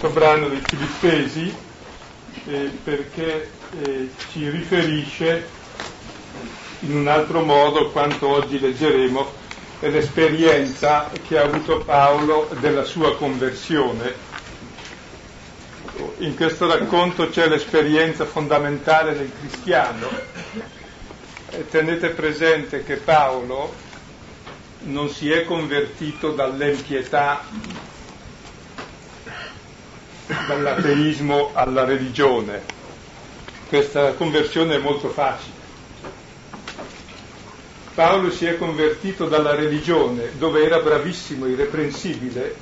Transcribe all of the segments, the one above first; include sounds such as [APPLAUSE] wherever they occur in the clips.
questo brano dei Filippesi eh, perché eh, ci riferisce in un altro modo quanto oggi leggeremo l'esperienza che ha avuto Paolo della sua conversione. In questo racconto c'è l'esperienza fondamentale del cristiano. E tenete presente che Paolo non si è convertito dall'empietà dall'ateismo alla religione. Questa conversione è molto facile. Paolo si è convertito dalla religione, dove era bravissimo, irreprensibile,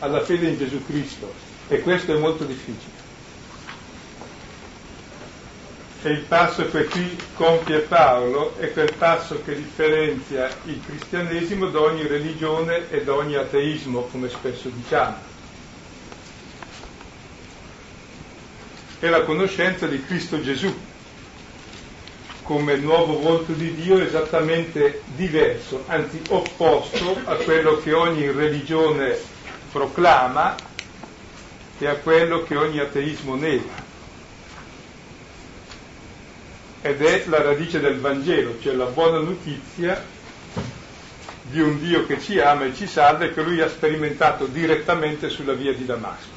alla fede in Gesù Cristo e questo è molto difficile. E il passo che qui compie Paolo è quel passo che differenzia il cristianesimo da ogni religione e da ogni ateismo, come spesso diciamo. È la conoscenza di Cristo Gesù come nuovo volto di Dio esattamente diverso, anzi opposto a quello che ogni religione proclama e a quello che ogni ateismo nega. Ed è la radice del Vangelo, cioè la buona notizia di un Dio che ci ama e ci salva e che lui ha sperimentato direttamente sulla via di Damasco.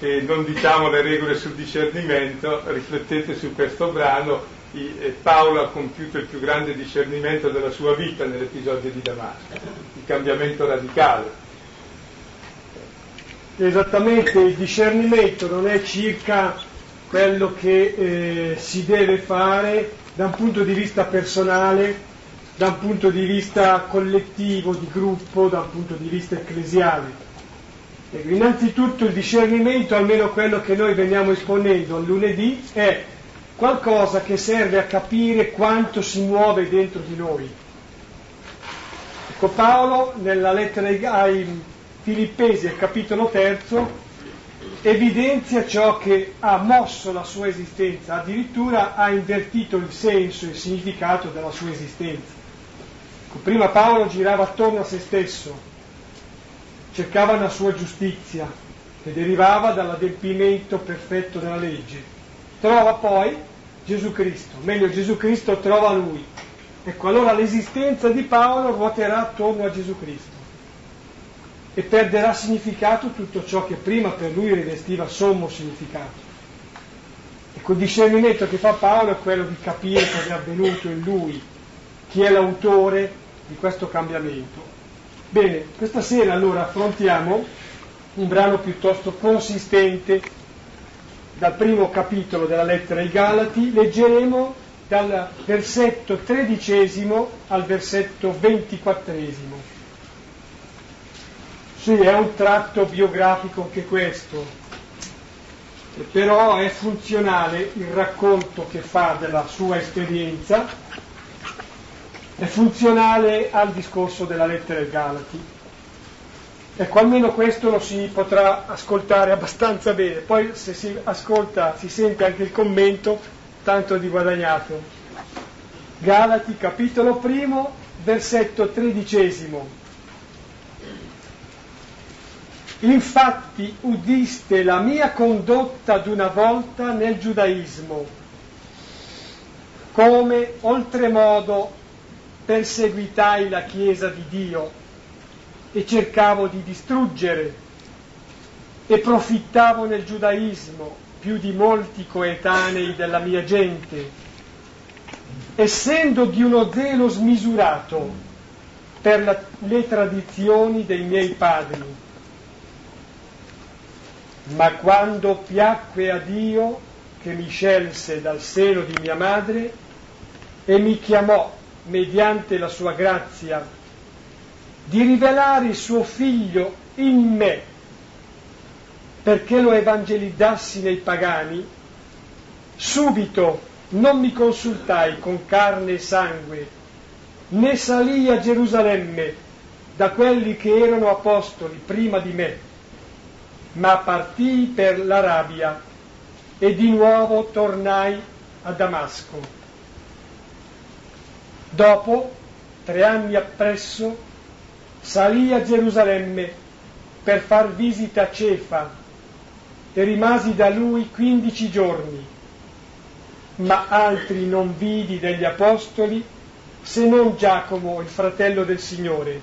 E non diciamo le regole sul discernimento, riflettete su questo brano, Paolo ha compiuto il più grande discernimento della sua vita nell'episodio di Damasco, il cambiamento radicale. Esattamente, il discernimento non è circa quello che eh, si deve fare da un punto di vista personale, da un punto di vista collettivo, di gruppo, da un punto di vista ecclesiale innanzitutto il discernimento, almeno quello che noi veniamo esponendo lunedì, è qualcosa che serve a capire quanto si muove dentro di noi. Ecco, Paolo nella lettera ai Filippesi, al capitolo terzo, evidenzia ciò che ha mosso la sua esistenza, addirittura ha invertito il senso e il significato della sua esistenza. Ecco, prima Paolo girava attorno a se stesso, cercava una sua giustizia che derivava dall'adempimento perfetto della legge. Trova poi Gesù Cristo, meglio Gesù Cristo trova lui. Ecco, allora l'esistenza di Paolo ruoterà attorno a Gesù Cristo e perderà significato tutto ciò che prima per lui rivestiva sommo significato. Ecco, il discernimento che fa Paolo è quello di capire cosa è avvenuto in lui, chi è l'autore di questo cambiamento. Bene, questa sera allora affrontiamo un brano piuttosto consistente dal primo capitolo della lettera ai Galati, leggeremo dal versetto tredicesimo al versetto ventiquattresimo. Sì, è un tratto biografico anche questo, però è funzionale il racconto che fa della sua esperienza è funzionale al discorso della lettera ai Galati. Ecco, almeno questo lo si potrà ascoltare abbastanza bene, poi se si ascolta, si sente anche il commento, tanto di guadagnato. Galati, capitolo primo, versetto tredicesimo. Infatti udiste la mia condotta d'una volta nel giudaismo, come oltremodo perseguitai la Chiesa di Dio e cercavo di distruggere e profittavo nel giudaismo più di molti coetanei della mia gente, essendo di uno zelo smisurato per la, le tradizioni dei miei padri. Ma quando piacque a Dio, che mi scelse dal seno di mia madre e mi chiamò mediante la sua grazia, di rivelare il suo figlio in me perché lo evangelizzassi nei pagani, subito non mi consultai con carne e sangue, né salì a Gerusalemme da quelli che erano apostoli prima di me, ma partii per l'Arabia e di nuovo tornai a Damasco. Dopo, tre anni appresso, salì a Gerusalemme per far visita a Cefa e rimasi da lui quindici giorni, ma altri non vidi degli apostoli se non Giacomo, il fratello del Signore.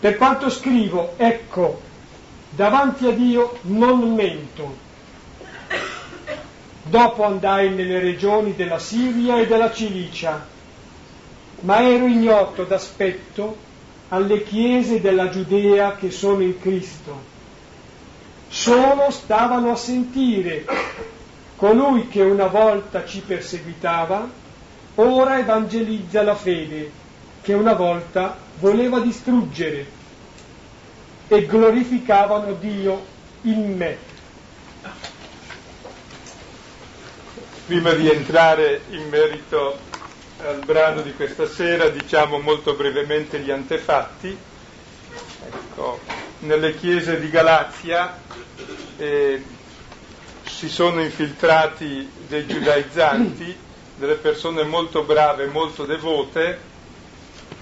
Per quanto scrivo, ecco, davanti a Dio non mento. Dopo andai nelle regioni della Siria e della Cilicia, ma ero ignoto d'aspetto alle chiese della Giudea che sono in Cristo. Solo stavano a sentire colui che una volta ci perseguitava, ora evangelizza la fede che una volta voleva distruggere e glorificavano Dio in me. Prima di entrare in merito al brano di questa sera diciamo molto brevemente gli antefatti. Ecco, nelle chiese di Galazia eh, si sono infiltrati dei giudaizzanti, delle persone molto brave, molto devote,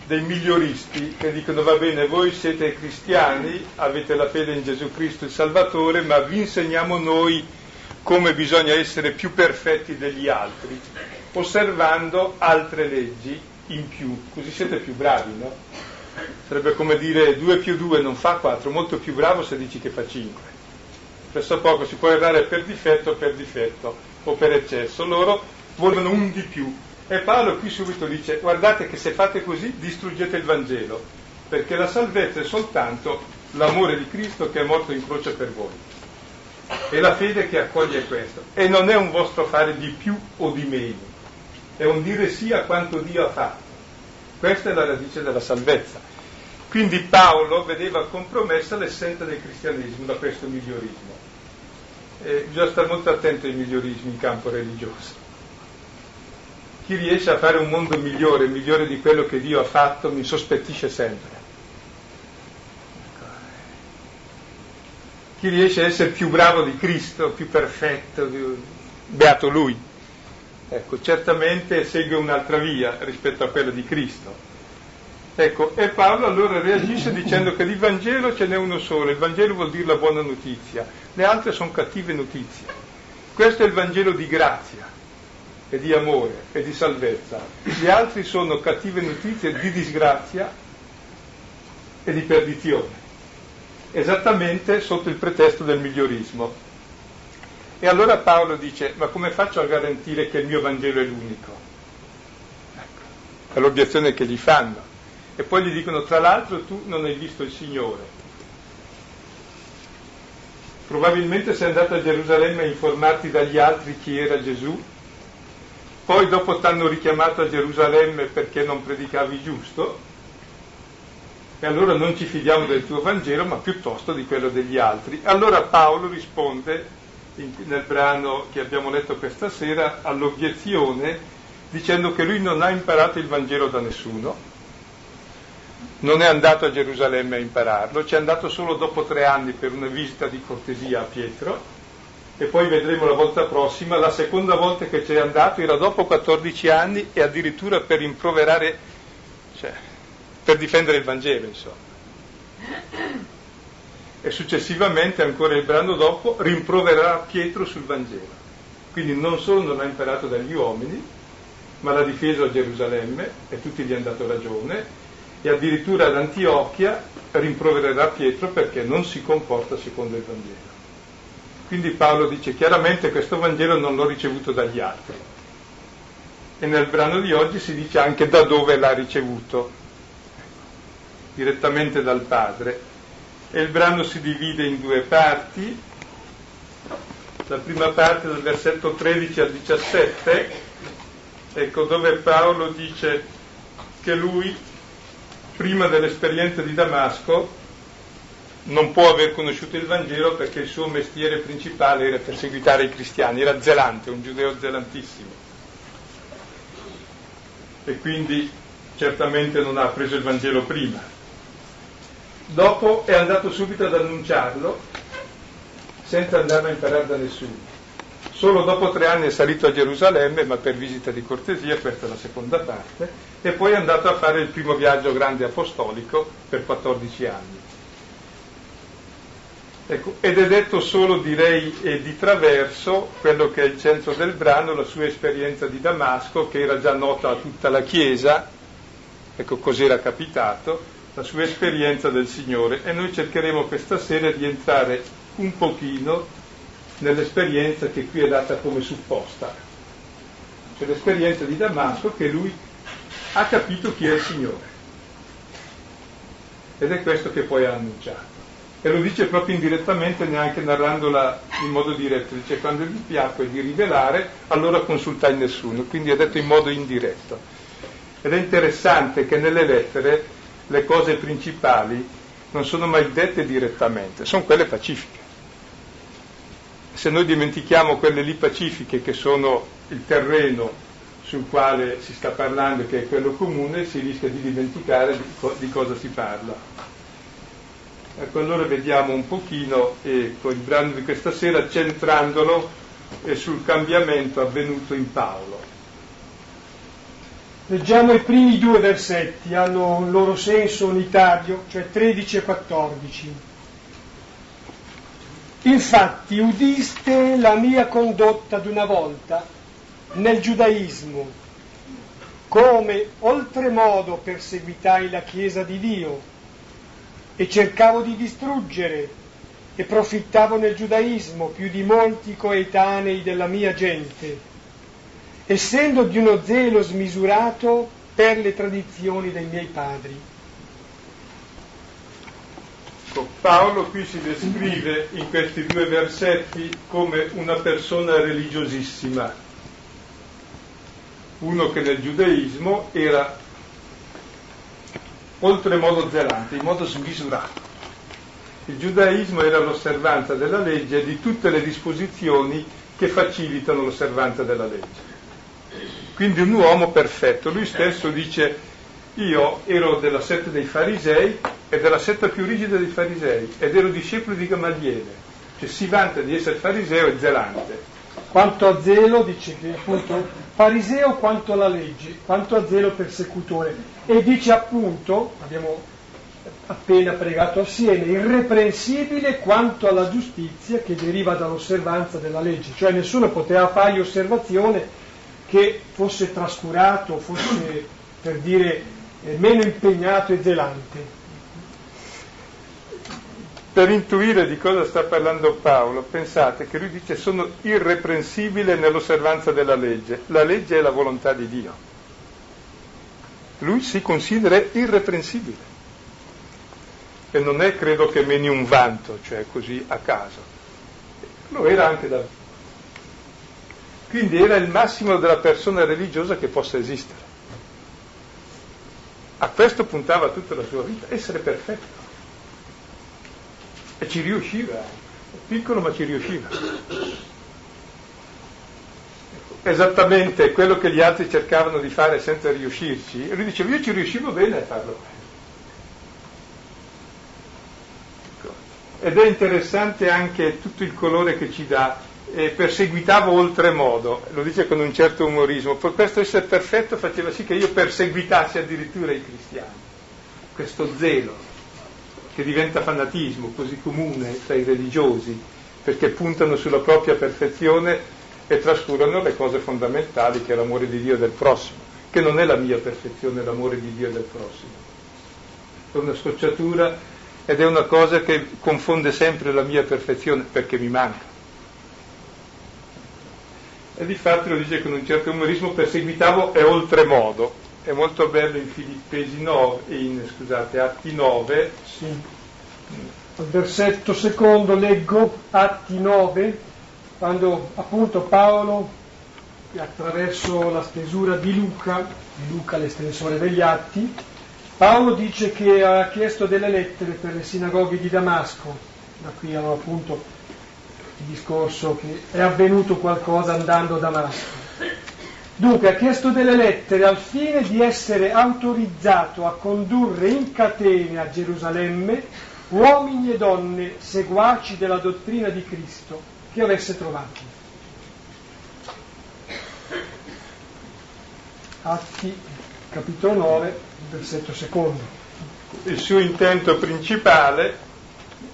dei miglioristi che dicono va bene, voi siete cristiani, avete la fede in Gesù Cristo il Salvatore, ma vi insegniamo noi come bisogna essere più perfetti degli altri, osservando altre leggi in più, così siete più bravi, no? Sarebbe come dire 2 più 2 non fa 4, molto più bravo se dici che fa 5. Presso poco si può errare per difetto o per difetto o per eccesso, loro vogliono un di più, e Paolo qui subito dice guardate che se fate così distruggete il Vangelo, perché la salvezza è soltanto l'amore di Cristo che è morto in croce per voi. E la fede che accoglie questo. E non è un vostro fare di più o di meno, è un dire sì a quanto Dio ha fatto. Questa è la radice della salvezza. Quindi Paolo vedeva compromessa l'essenza del cristianesimo da questo migliorismo. E bisogna stare molto attento ai migliorismi in campo religioso chi riesce a fare un mondo migliore, migliore di quello che Dio ha fatto, mi sospettisce sempre. Chi riesce a essere più bravo di Cristo, più perfetto, più... beato lui. Ecco, certamente segue un'altra via rispetto a quella di Cristo. Ecco, e Paolo allora reagisce dicendo che di Vangelo ce n'è uno solo, il Vangelo vuol dire la buona notizia, le altre sono cattive notizie. Questo è il Vangelo di grazia e di amore e di salvezza. Gli altri sono cattive notizie di disgrazia e di perdizione, esattamente sotto il pretesto del migliorismo. E allora Paolo dice, ma come faccio a garantire che il mio Vangelo è l'unico? Ecco, è l'obiezione che gli fanno. E poi gli dicono, tra l'altro tu non hai visto il Signore. Probabilmente sei andato a Gerusalemme a informarti dagli altri chi era Gesù poi dopo ti hanno richiamato a Gerusalemme perché non predicavi giusto, e allora non ci fidiamo del tuo Vangelo, ma piuttosto di quello degli altri. Allora Paolo risponde in, nel brano che abbiamo letto questa sera all'obiezione dicendo che lui non ha imparato il Vangelo da nessuno, non è andato a Gerusalemme a impararlo, ci è andato solo dopo tre anni per una visita di cortesia a Pietro. E poi vedremo la volta prossima, la seconda volta che c'è andato era dopo 14 anni e addirittura per rimproverare, cioè, per difendere il Vangelo, insomma. E successivamente, ancora il brano dopo, rimproverà Pietro sul Vangelo. Quindi non solo non ha imparato dagli uomini, ma l'ha difeso a Gerusalemme e tutti gli hanno dato ragione, e addirittura ad Antiochia rimprovererà Pietro perché non si comporta secondo il Vangelo. Quindi Paolo dice chiaramente questo Vangelo non l'ho ricevuto dagli altri. E nel brano di oggi si dice anche da dove l'ha ricevuto, direttamente dal Padre. E il brano si divide in due parti. La prima parte dal versetto 13 al 17, ecco dove Paolo dice che lui, prima dell'esperienza di Damasco, non può aver conosciuto il Vangelo perché il suo mestiere principale era perseguitare i cristiani, era zelante, un giudeo zelantissimo. E quindi certamente non ha preso il Vangelo prima. Dopo è andato subito ad annunciarlo senza andarlo a imparare da nessuno. Solo dopo tre anni è salito a Gerusalemme, ma per visita di cortesia, questa è la seconda parte, e poi è andato a fare il primo viaggio grande apostolico per 14 anni. Ecco, ed è detto solo, direi, eh, di traverso quello che è il centro del brano, la sua esperienza di Damasco, che era già nota a tutta la Chiesa, ecco così era capitato, la sua esperienza del Signore. E noi cercheremo questa sera di entrare un pochino nell'esperienza che qui è data come supposta, cioè l'esperienza di Damasco che lui ha capito chi è il Signore. Ed è questo che poi ha annunciato e lo dice proprio indirettamente neanche narrandola in modo diretto, dice quando gli piacque di rivelare allora consultai nessuno, quindi è detto in modo indiretto. Ed è interessante che nelle lettere le cose principali non sono mai dette direttamente, sono quelle pacifiche. Se noi dimentichiamo quelle lì pacifiche che sono il terreno sul quale si sta parlando, che è quello comune, si rischia di dimenticare di, co- di cosa si parla. Ecco, allora vediamo un pochino ecco, il brano di questa sera centrandolo eh, sul cambiamento avvenuto in Paolo. Leggiamo i primi due versetti, hanno un loro senso unitario, cioè 13 e 14. Infatti udiste la mia condotta d'una volta nel giudaismo, come oltremodo perseguitai la Chiesa di Dio e cercavo di distruggere e profittavo nel giudaismo più di molti coetanei della mia gente, essendo di uno zelo smisurato per le tradizioni dei miei padri. Ecco, Paolo qui si descrive in questi due versetti come una persona religiosissima, uno che nel giudaismo era oltremodo zelante, in modo smisurato. Il giudaismo era l'osservanza della legge e di tutte le disposizioni che facilitano l'osservanza della legge. Quindi un uomo perfetto. Lui stesso dice io ero della setta dei farisei e della setta più rigida dei farisei ed ero discepolo di Gamaliele, cioè si vanta di essere fariseo e zelante. Quanto a zelo, dice che appunto fariseo quanto alla legge, quanto a zelo persecutore e dice appunto, abbiamo appena pregato assieme, irreprensibile quanto alla giustizia che deriva dall'osservanza della legge, cioè nessuno poteva fargli osservazione che fosse trascurato, fosse per dire eh, meno impegnato e zelante. Per intuire di cosa sta parlando Paolo, pensate che lui dice sono irreprensibile nell'osservanza della legge. La legge è la volontà di Dio lui si considera irreprensibile. E non è credo che meni un vanto, cioè così a caso. Lo era anche da... Quindi era il massimo della persona religiosa che possa esistere. A questo puntava tutta la sua vita, essere perfetto. E ci riusciva, piccolo ma ci riusciva esattamente quello che gli altri cercavano di fare senza riuscirci, lui diceva io ci riuscivo bene a farlo. Ecco. Ed è interessante anche tutto il colore che ci dà, eh, perseguitavo oltremodo, lo dice con un certo umorismo, per questo essere perfetto faceva sì che io perseguitassi addirittura i cristiani, questo zelo che diventa fanatismo così comune tra i religiosi, perché puntano sulla propria perfezione e trascurano le cose fondamentali che è l'amore di Dio del prossimo, che non è la mia perfezione, l'amore di Dio del prossimo. È una scocciatura ed è una cosa che confonde sempre la mia perfezione perché mi manca. E di fatto lo dice con un certo umorismo, perseguitavo e oltremodo. È molto bello in Filippesi 9, in scusate, Atti 9. Sì. Al versetto secondo leggo Atti 9, quando appunto Paolo, attraverso la stesura di Luca, Luca l'estensore degli atti, Paolo dice che ha chiesto delle lettere per le sinagoghe di Damasco, da qui appunto discorso che è avvenuto qualcosa andando da Damasco. Dunque ha chiesto delle lettere al fine di essere autorizzato a condurre in catene a Gerusalemme uomini e donne seguaci della dottrina di Cristo che avesse trovato. Atti capitolo 9, versetto secondo. Il suo intento principale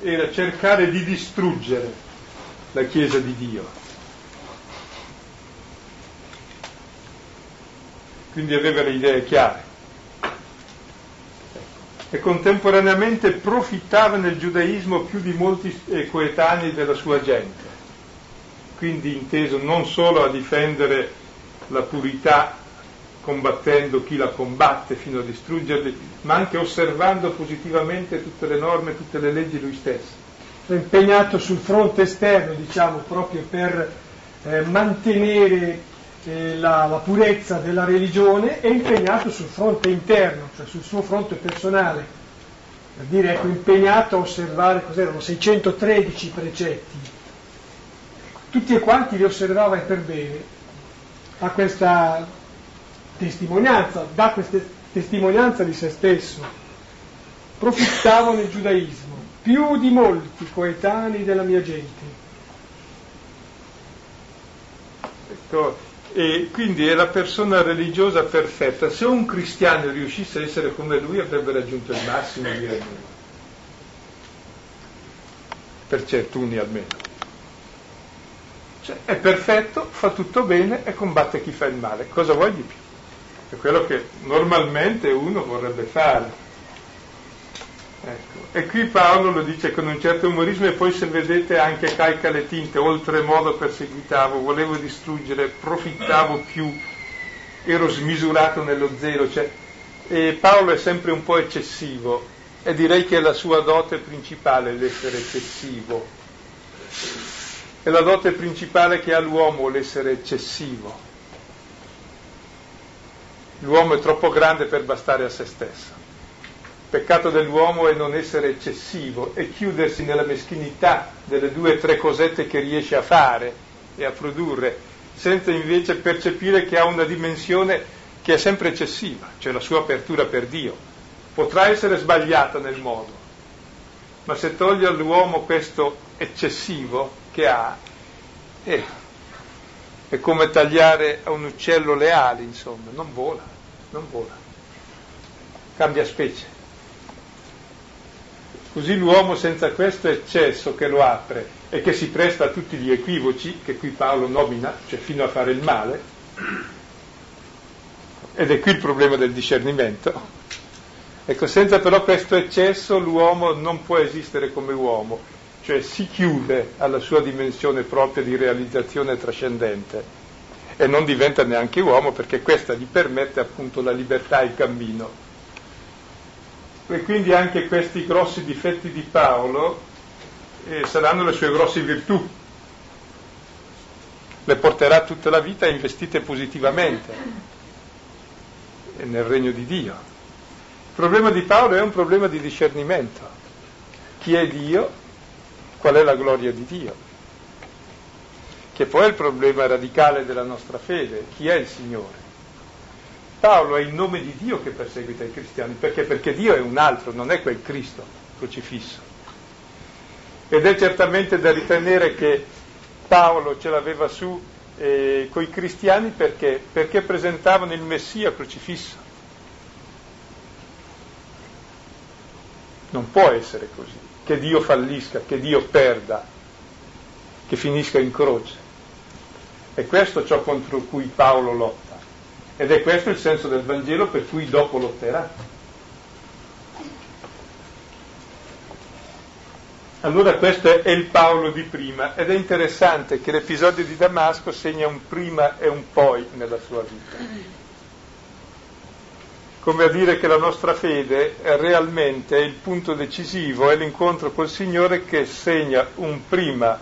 era cercare di distruggere la Chiesa di Dio. Quindi aveva le idee chiare. E contemporaneamente profittava nel giudaismo più di molti eh, coetanei della sua gente. Quindi inteso non solo a difendere la purità combattendo chi la combatte fino a distruggerli, ma anche osservando positivamente tutte le norme, tutte le leggi lui stesso. Impegnato sul fronte esterno, diciamo, proprio per eh, mantenere eh, la, la, purezza della religione, è impegnato sul fronte interno, cioè sul suo fronte personale. Per dire, ecco, impegnato a osservare, cos'erano, 613 precetti. Tutti e quanti li osservava e per bene. Ha questa testimonianza, dà questa testimonianza di se stesso. Profittavo nel giudaismo, più di molti coetanei della mia gente. Ecco, e quindi è la persona religiosa perfetta. Se un cristiano riuscisse a essere come lui avrebbe raggiunto il massimo di regnore. Per certuni almeno. Cioè, è perfetto, fa tutto bene e combatte chi fa il male. Cosa vuoi di più? È quello che normalmente uno vorrebbe fare. Ecco. E qui Paolo lo dice con un certo umorismo e poi se vedete anche calca le tinte, oltremodo perseguitavo, volevo distruggere, profittavo più, ero smisurato nello zelo. Cioè, e Paolo è sempre un po' eccessivo e direi che è la sua dote principale l'essere eccessivo. È la dote principale che ha l'uomo l'essere eccessivo L'uomo è troppo grande per bastare a se stesso. Peccato dell'uomo è non essere eccessivo e chiudersi nella meschinità delle due o tre cosette che riesce a fare e a produrre, senza invece percepire che ha una dimensione che è sempre eccessiva, cioè la sua apertura per Dio. Potrà essere sbagliata nel modo, ma se toglie all'uomo questo eccessivo che ha, eh, è come tagliare a un uccello le ali, insomma, non vola, non vola, cambia specie. Così l'uomo senza questo eccesso che lo apre e che si presta a tutti gli equivoci, che qui Paolo nomina, cioè fino a fare il male, ed è qui il problema del discernimento. Ecco, senza però questo eccesso l'uomo non può esistere come uomo, cioè si chiude alla sua dimensione propria di realizzazione trascendente e non diventa neanche uomo perché questa gli permette appunto la libertà e il cammino. E quindi anche questi grossi difetti di Paolo eh, saranno le sue grosse virtù, le porterà tutta la vita investite positivamente nel regno di Dio. Il problema di Paolo è un problema di discernimento. Chi è Dio qual è la gloria di Dio, che poi è il problema radicale della nostra fede, chi è il Signore. Paolo è il nome di Dio che perseguita i cristiani, perché? Perché Dio è un altro, non è quel Cristo crocifisso. Ed è certamente da ritenere che Paolo ce l'aveva su eh, coi cristiani perché? Perché presentavano il Messia crocifisso. Non può essere così che Dio fallisca, che Dio perda, che finisca in croce. È questo ciò contro cui Paolo lotta. Ed è questo il senso del Vangelo per cui dopo lotterà. Allora questo è il Paolo di prima ed è interessante che l'episodio di Damasco segna un prima e un poi nella sua vita come a dire che la nostra fede è realmente il punto decisivo, è l'incontro col Signore che segna un prima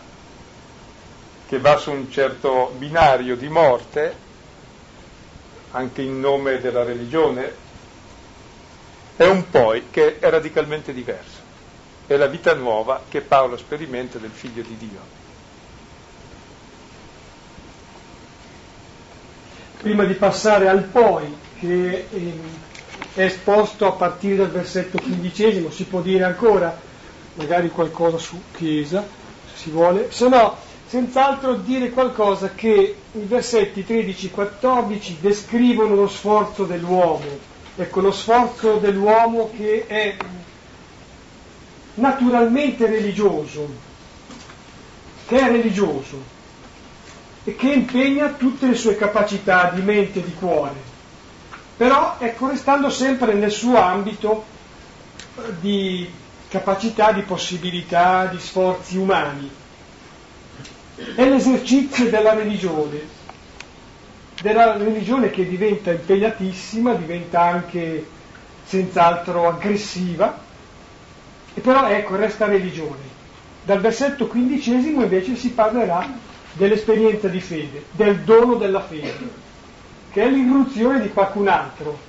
che va su un certo binario di morte, anche in nome della religione, e un poi che è radicalmente diverso. È la vita nuova che Paolo sperimenta del figlio di Dio. Prima di passare al poi, che ehm, è esposto a partire dal versetto quindicesimo, si può dire ancora magari qualcosa su Chiesa, se si vuole, se no senz'altro dire qualcosa che i versetti 13-14 descrivono lo sforzo dell'uomo, ecco lo sforzo dell'uomo che è naturalmente religioso, che è religioso e che impegna tutte le sue capacità di mente e di cuore, però ecco restando sempre nel suo ambito di capacità, di possibilità, di sforzi umani. È l'esercizio della religione, della religione che diventa impegnatissima, diventa anche senz'altro aggressiva, e però ecco, resta religione. Dal versetto quindicesimo invece si parlerà dell'esperienza di fede, del dono della fede, che è l'irruzione di qualcun altro,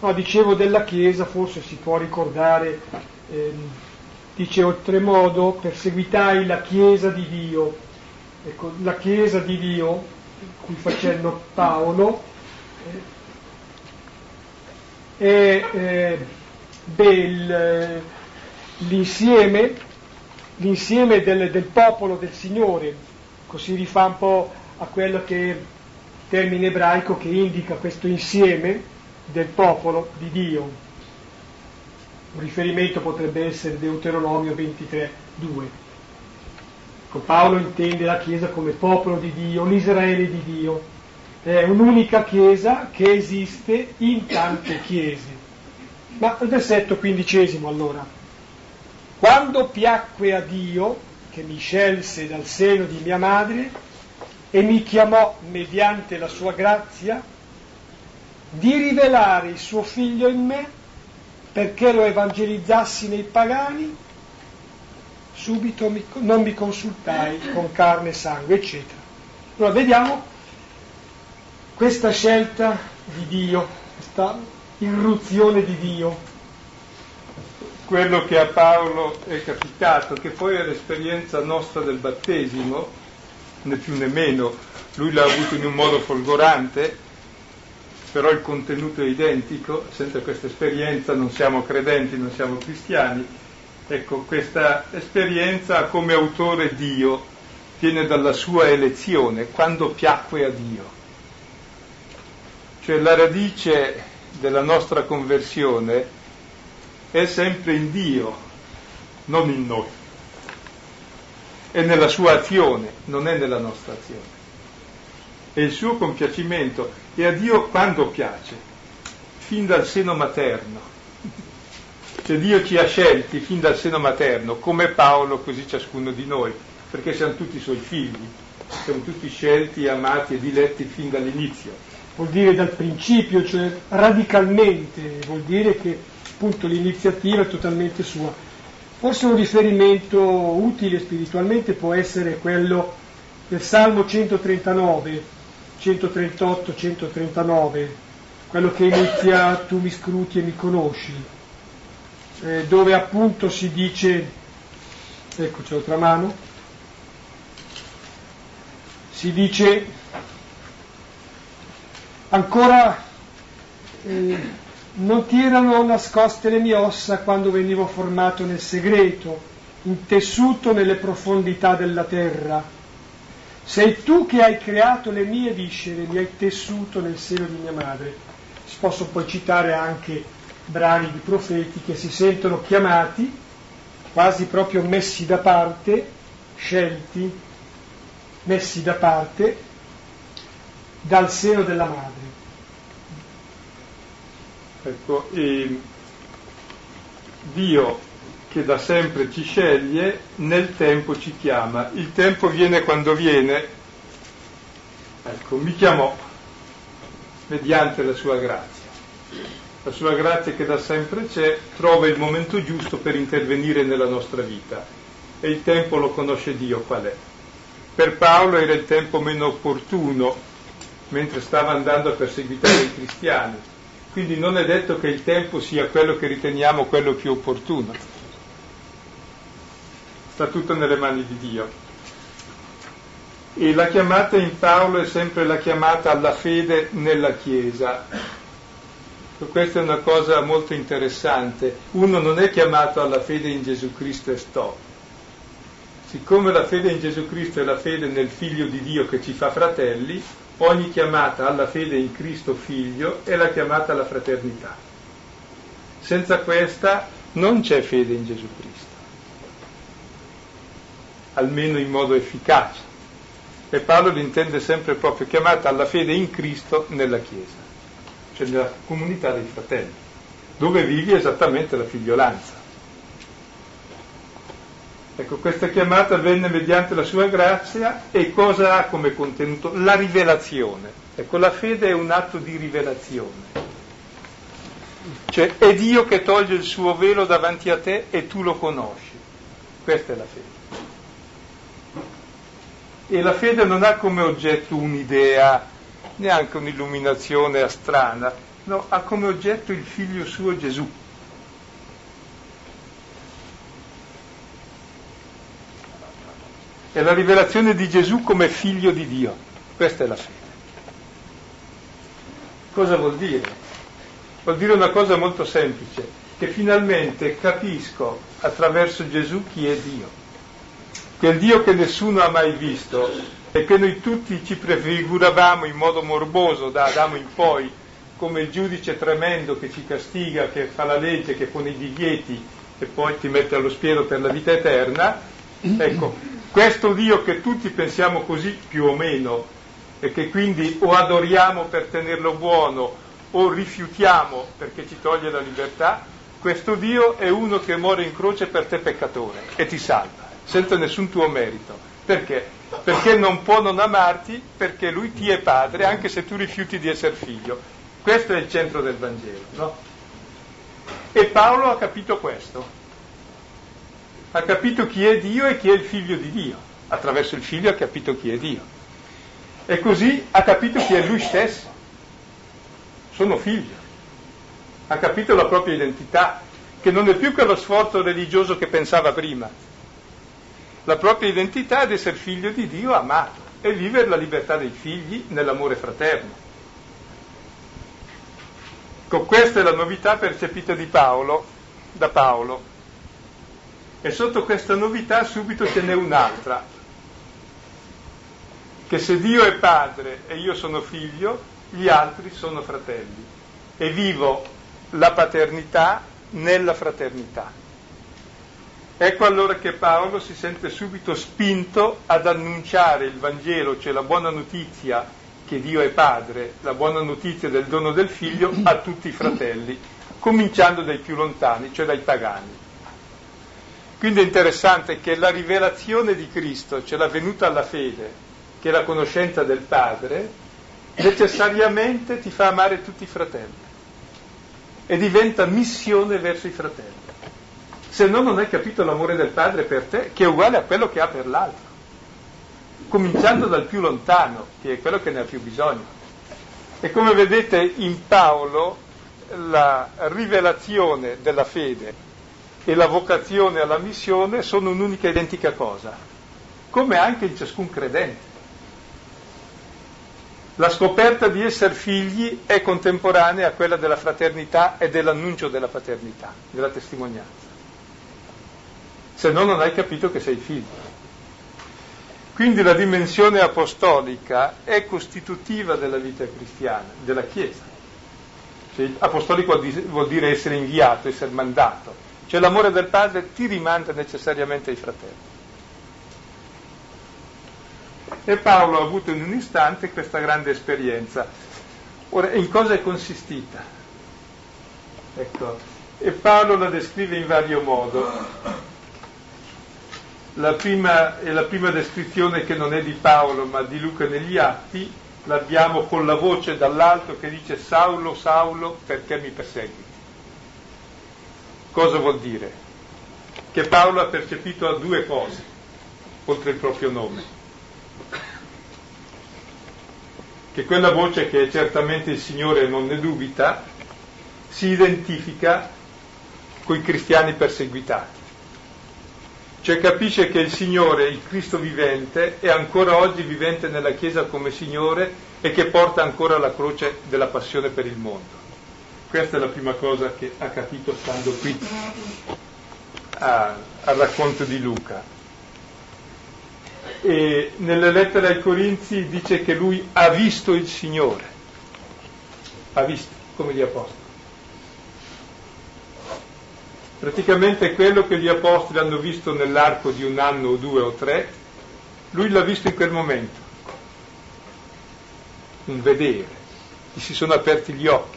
No, dicevo della Chiesa, forse si può ricordare, ehm, dice oltremodo, perseguitai la Chiesa di Dio. Ecco, la Chiesa di Dio, cui facendo Paolo, eh, è eh, bel, l'insieme, l'insieme del, del popolo del Signore, così rifà un po' a quello che è il termine ebraico che indica questo insieme, del popolo di Dio. Un riferimento potrebbe essere Deuteronomio 23, 2. Ecco, Paolo intende la Chiesa come popolo di Dio, l'Israele di Dio. È un'unica Chiesa che esiste in tante Chiese. Ma il versetto quindicesimo allora. Quando piacque a Dio, che mi scelse dal seno di mia madre e mi chiamò mediante la sua grazia, di rivelare il suo figlio in me perché lo evangelizzassi nei pagani, subito mi, non mi consultai con carne e sangue, eccetera. Allora vediamo questa scelta di Dio, questa irruzione di Dio. Quello che a Paolo è capitato, che poi è l'esperienza nostra del battesimo, né più né meno, lui l'ha avuto in un modo folgorante, però il contenuto è identico, senza questa esperienza non siamo credenti, non siamo cristiani. Ecco, questa esperienza come autore Dio viene dalla sua elezione, quando piacque a Dio. Cioè la radice della nostra conversione è sempre in Dio, non in noi. È nella sua azione, non è nella nostra azione. È il suo compiacimento e a Dio quando piace? Fin dal seno materno. Cioè Dio ci ha scelti fin dal seno materno, come Paolo, così ciascuno di noi, perché siamo tutti suoi figli, siamo tutti scelti, amati e diletti fin dall'inizio. Vuol dire dal principio, cioè radicalmente, vuol dire che appunto l'iniziativa è totalmente sua. Forse un riferimento utile spiritualmente può essere quello del Salmo 139, 138-139, quello che inizia tu mi scruti e mi conosci, eh, dove appunto si dice, ecco c'è l'altra mano, si dice ancora eh, non ti erano nascoste le mie ossa quando venivo formato nel segreto, intessuto nelle profondità della terra sei tu che hai creato le mie viscere, mi hai tessuto nel seno di mia madre. Si possono poi citare anche brani di profeti che si sentono chiamati, quasi proprio messi da parte, scelti, messi da parte dal seno della madre. Ecco, Dio che da sempre ci sceglie, nel tempo ci chiama. Il tempo viene quando viene. Ecco, mi chiamò mediante la sua grazia. La sua grazia che da sempre c'è trova il momento giusto per intervenire nella nostra vita e il tempo lo conosce Dio qual è. Per Paolo era il tempo meno opportuno mentre stava andando a perseguitare i cristiani, quindi non è detto che il tempo sia quello che riteniamo quello più opportuno sta tutto nelle mani di Dio. E la chiamata in Paolo è sempre la chiamata alla fede nella Chiesa. Questa è una cosa molto interessante. Uno non è chiamato alla fede in Gesù Cristo e sto. siccome la fede in Gesù Cristo è la fede nel Figlio di Dio che ci fa fratelli, ogni chiamata alla fede in Cristo Figlio è la chiamata alla fraternità. Senza questa non c'è fede in Gesù Cristo, almeno in modo efficace. E Paolo l'intende sempre proprio chiamata alla fede in Cristo nella Chiesa, cioè nella comunità dei fratelli, dove vivi esattamente la figliolanza. Ecco, questa chiamata avvenne mediante la sua grazia e cosa ha come contenuto? La rivelazione. Ecco, la fede è un atto di rivelazione. Cioè è Dio che toglie il suo velo davanti a te e tu lo conosci. Questa è la fede e la fede non ha come oggetto un'idea, neanche un'illuminazione strana, no, ha come oggetto il figlio suo Gesù. È la rivelazione di Gesù come figlio di Dio. Questa è la fede. Cosa vuol dire? Vuol dire una cosa molto semplice, che finalmente capisco attraverso Gesù chi è Dio quel Dio che nessuno ha mai visto e che noi tutti ci prefiguravamo in modo morboso da Adamo in poi come il giudice tremendo che ci castiga, che fa la legge, che pone i divieti e poi ti mette allo spiego per la vita eterna, ecco, questo Dio che tutti pensiamo così più o meno e che quindi o adoriamo per tenerlo buono o rifiutiamo perché ci toglie la libertà, questo Dio è uno che muore in croce per te peccatore e ti salva senza nessun tuo merito. Perché? Perché non può non amarti, perché lui ti è padre, anche se tu rifiuti di essere figlio. Questo è il centro del Vangelo, no? E Paolo ha capito questo. Ha capito chi è Dio e chi è il figlio di Dio. Attraverso il figlio ha capito chi è Dio. E così ha capito chi è lui stesso. Sono figlio. Ha capito la propria identità, che non è più quello sforzo religioso che pensava prima, la propria identità ad essere figlio di Dio amato e vivere la libertà dei figli nell'amore fraterno. Con questa è la novità percepita Paolo, da Paolo. E sotto questa novità subito ce n'è un'altra, che se Dio è padre e io sono figlio, gli altri sono fratelli. E vivo la paternità nella fraternità. Ecco allora che Paolo si sente subito spinto ad annunciare il Vangelo, cioè la buona notizia che Dio è Padre, la buona notizia del dono del Figlio a tutti i fratelli, cominciando dai più lontani, cioè dai pagani. Quindi è interessante che la rivelazione di Cristo, cioè la venuta alla fede, che è la conoscenza del Padre, necessariamente ti fa amare tutti i fratelli e diventa missione verso i fratelli se no non hai capito l'amore del padre per te, che è uguale a quello che ha per l'altro, cominciando dal più lontano, che è quello che ne ha più bisogno. E come vedete in Paolo la rivelazione della fede e la vocazione alla missione sono un'unica identica cosa, come anche in ciascun credente. La scoperta di essere figli è contemporanea a quella della fraternità e dell'annuncio della paternità, della testimonianza se no non hai capito che sei figlio. Quindi la dimensione apostolica è costitutiva della vita cristiana, della Chiesa. Cioè, apostolico vuol dire essere inviato, essere mandato. Cioè l'amore del Padre ti rimanda necessariamente ai fratelli. E Paolo ha avuto in un istante questa grande esperienza. Ora, in cosa è consistita? Ecco, e Paolo la descrive in vario modo. La prima, è la prima descrizione che non è di Paolo ma di Luca negli Atti, l'abbiamo con la voce dall'alto che dice Saulo, Saulo, perché mi perseguiti? Cosa vuol dire? Che Paolo ha percepito a due cose, oltre il proprio nome. Che quella voce che certamente il Signore non ne dubita, si identifica con i cristiani perseguitati cioè capisce che il Signore, il Cristo vivente, è ancora oggi vivente nella Chiesa come Signore e che porta ancora la croce della passione per il mondo. Questa è la prima cosa che ha capito stando qui al racconto di Luca. e nelle lettere ai Corinzi dice che lui ha visto il Signore, ha visto come gli apostoli. Praticamente quello che gli apostoli hanno visto nell'arco di un anno o due o tre, lui l'ha visto in quel momento, un vedere, gli si sono aperti gli occhi.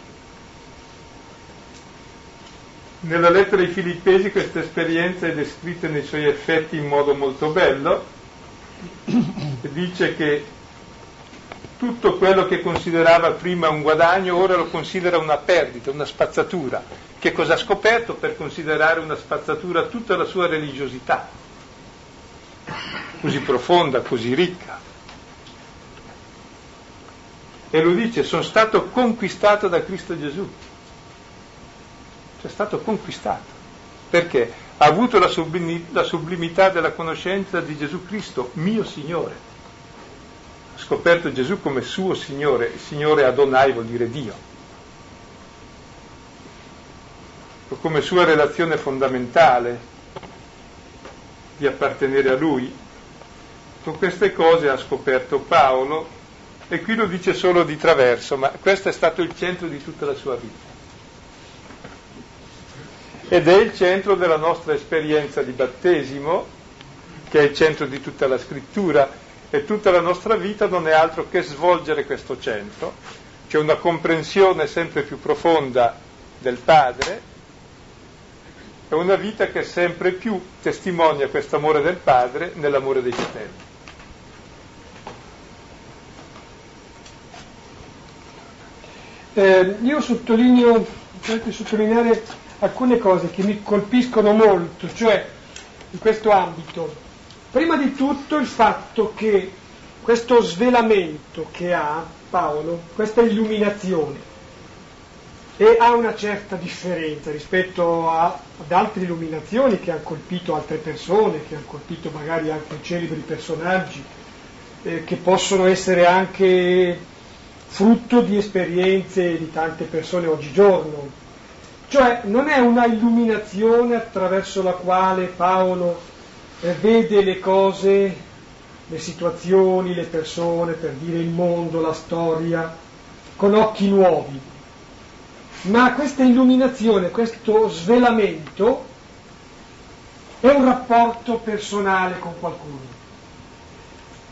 Nella lettera ai Filippesi questa esperienza è descritta nei suoi effetti in modo molto bello, dice che tutto quello che considerava prima un guadagno ora lo considera una perdita, una spazzatura. Che cosa ha scoperto per considerare una spazzatura tutta la sua religiosità, così profonda, così ricca. E lo dice, sono stato conquistato da Cristo Gesù. Cioè è stato conquistato. Perché? Ha avuto la, la sublimità della conoscenza di Gesù Cristo, mio Signore scoperto Gesù come suo Signore, Signore Adonai vuol dire Dio, come sua relazione fondamentale di appartenere a Lui. Con queste cose ha scoperto Paolo e qui lo dice solo di traverso, ma questo è stato il centro di tutta la sua vita. Ed è il centro della nostra esperienza di battesimo, che è il centro di tutta la scrittura, e tutta la nostra vita non è altro che svolgere questo centro, cioè una comprensione sempre più profonda del Padre e una vita che sempre più testimonia questo amore del Padre nell'amore dei fratelli. Eh, io sottolineo, cerco sottolineare alcune cose che mi colpiscono molto, cioè in questo ambito. Prima di tutto il fatto che questo svelamento che ha Paolo, questa illuminazione, e ha una certa differenza rispetto a, ad altre illuminazioni che hanno colpito altre persone, che hanno colpito magari anche celebri personaggi, eh, che possono essere anche frutto di esperienze di tante persone oggigiorno. Cioè non è una illuminazione attraverso la quale Paolo vede le cose, le situazioni, le persone, per dire il mondo, la storia, con occhi nuovi. Ma questa illuminazione, questo svelamento è un rapporto personale con qualcuno,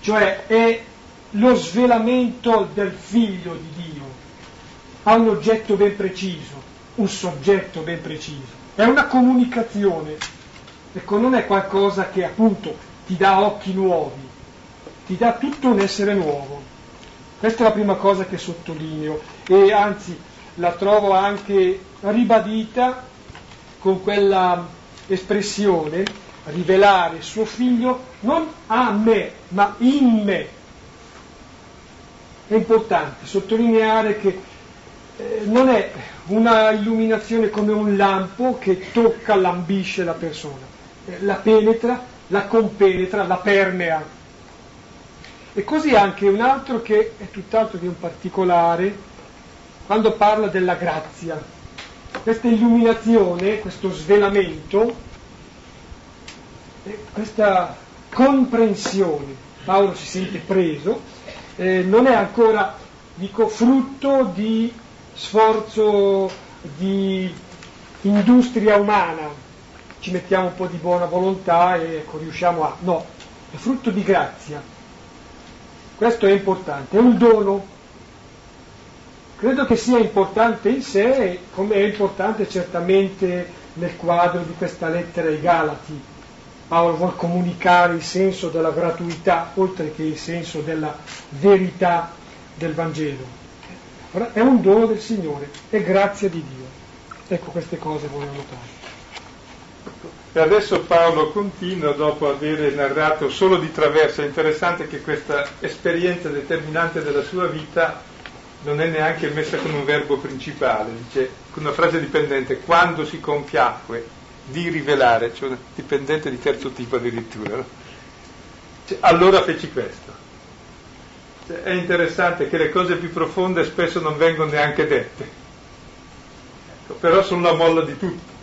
cioè è lo svelamento del figlio di Dio a un oggetto ben preciso, un soggetto ben preciso, è una comunicazione Ecco, non è qualcosa che appunto ti dà occhi nuovi, ti dà tutto un essere nuovo. Questa è la prima cosa che sottolineo e anzi la trovo anche ribadita con quella espressione, rivelare suo figlio non a me, ma in me. È importante sottolineare che eh, non è una illuminazione come un lampo che tocca, lambisce la persona, la penetra, la compenetra, la permea. E così anche un altro che è tutt'altro che un particolare, quando parla della grazia. Questa illuminazione, questo svelamento, questa comprensione, Paolo si sente preso, eh, non è ancora, dico, frutto di sforzo di industria umana, ci mettiamo un po' di buona volontà e ecco, riusciamo a... No, è frutto di grazia. Questo è importante, è un dono. Credo che sia importante in sé, come è importante certamente nel quadro di questa lettera ai Galati. Paolo vuole comunicare il senso della gratuità oltre che il senso della verità del Vangelo. È un dono del Signore, è grazia di Dio. Ecco queste cose voglio notare. E adesso Paolo continua dopo aver narrato solo di traverso, è interessante che questa esperienza determinante della sua vita non è neanche messa con un verbo principale, dice con una frase dipendente, quando si compiacque di rivelare, cioè una dipendente di terzo tipo addirittura, no? cioè, allora feci questo. Cioè, è interessante che le cose più profonde spesso non vengono neanche dette, ecco, però sono la molla di tutto.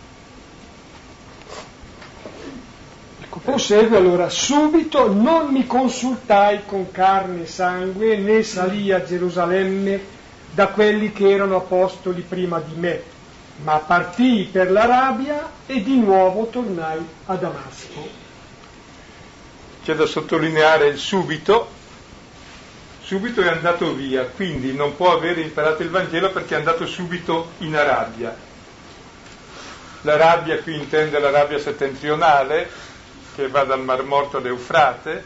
Prosegue allora, subito non mi consultai con carne e sangue, né salì a Gerusalemme da quelli che erano apostoli prima di me, ma partii per l'Arabia e di nuovo tornai a Damasco. C'è da sottolineare il subito, subito è andato via, quindi non può avere imparato il Vangelo perché è andato subito in Arabia. L'Arabia qui intende l'Arabia settentrionale, che va dal Mar Morto all'Eufrate.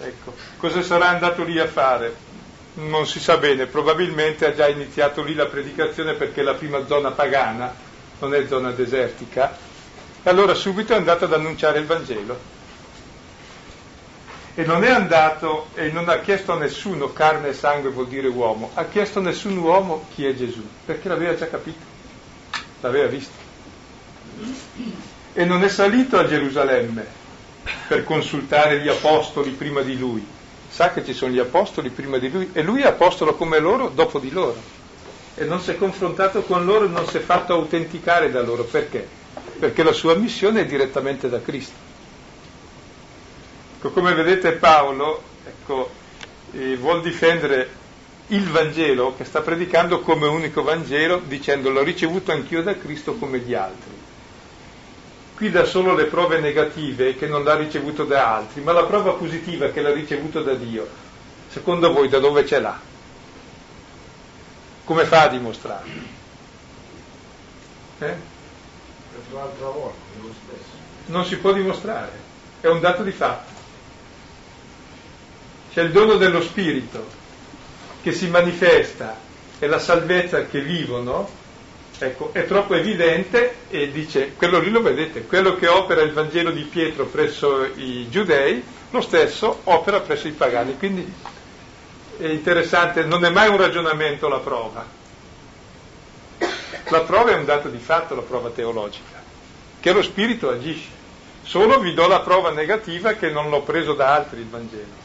Ecco, cosa sarà andato lì a fare? non si sa bene, probabilmente ha già iniziato lì la predicazione perché è la prima zona pagana, non è zona desertica, e allora subito è andato ad annunciare il Vangelo. E non è andato e non ha chiesto a nessuno, carne e sangue vuol dire uomo, ha chiesto a nessun uomo chi è Gesù, perché l'aveva già capito, l'aveva visto. E non è salito a Gerusalemme per consultare gli apostoli prima di lui, sa che ci sono gli apostoli prima di lui e lui è apostolo come loro dopo di loro. E non si è confrontato con loro, non si è fatto autenticare da loro. Perché? Perché la sua missione è direttamente da Cristo. Ecco, come vedete Paolo ecco, eh, vuol difendere il Vangelo che sta predicando come unico Vangelo dicendo l'ho ricevuto anch'io da Cristo come gli altri qui dà solo le prove negative che non l'ha ricevuto da altri, ma la prova positiva che l'ha ricevuto da Dio, secondo voi da dove ce l'ha? Come fa a dimostrarlo? Eh? Non si può dimostrare, è un dato di fatto. C'è il dono dello Spirito che si manifesta e la salvezza che vivono Ecco, è troppo evidente e dice, quello lì lo vedete, quello che opera il Vangelo di Pietro presso i giudei, lo stesso opera presso i pagani. Quindi è interessante, non è mai un ragionamento la prova. La prova è un dato di fatto, la prova teologica, che lo Spirito agisce. Solo vi do la prova negativa che non l'ho preso da altri il Vangelo.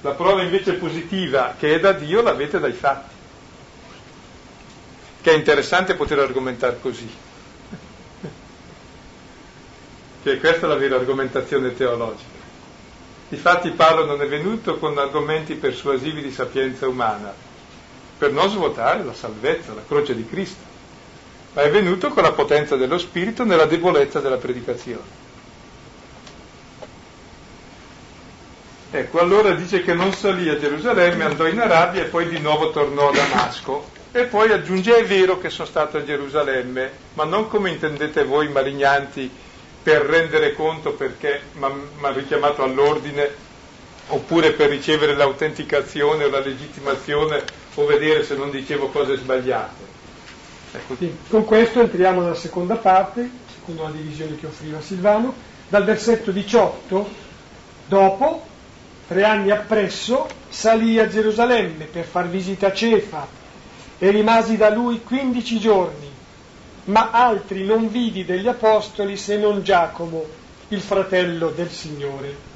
La prova invece positiva che è da Dio l'avete dai fatti che è interessante poter argomentare così. [LAUGHS] che questa è la vera argomentazione teologica. Difatti Paolo non è venuto con argomenti persuasivi di sapienza umana, per non svuotare la salvezza, la croce di Cristo, ma è venuto con la potenza dello Spirito nella debolezza della predicazione. Ecco, allora dice che non salì a Gerusalemme, andò in Arabia e poi di nuovo tornò a Damasco. E poi aggiunge è vero che sono stato a Gerusalemme, ma non come intendete voi malignanti per rendere conto perché mi ha richiamato all'ordine oppure per ricevere l'autenticazione o la legittimazione o vedere se non dicevo cose sbagliate. Ecco. Sì, con questo entriamo nella seconda parte, secondo la divisione che offriva Silvano, dal versetto 18, dopo, tre anni appresso, salì a Gerusalemme per far visita a Cefa, e rimasi da lui quindici giorni, ma altri non vidi degli apostoli se non Giacomo, il fratello del Signore.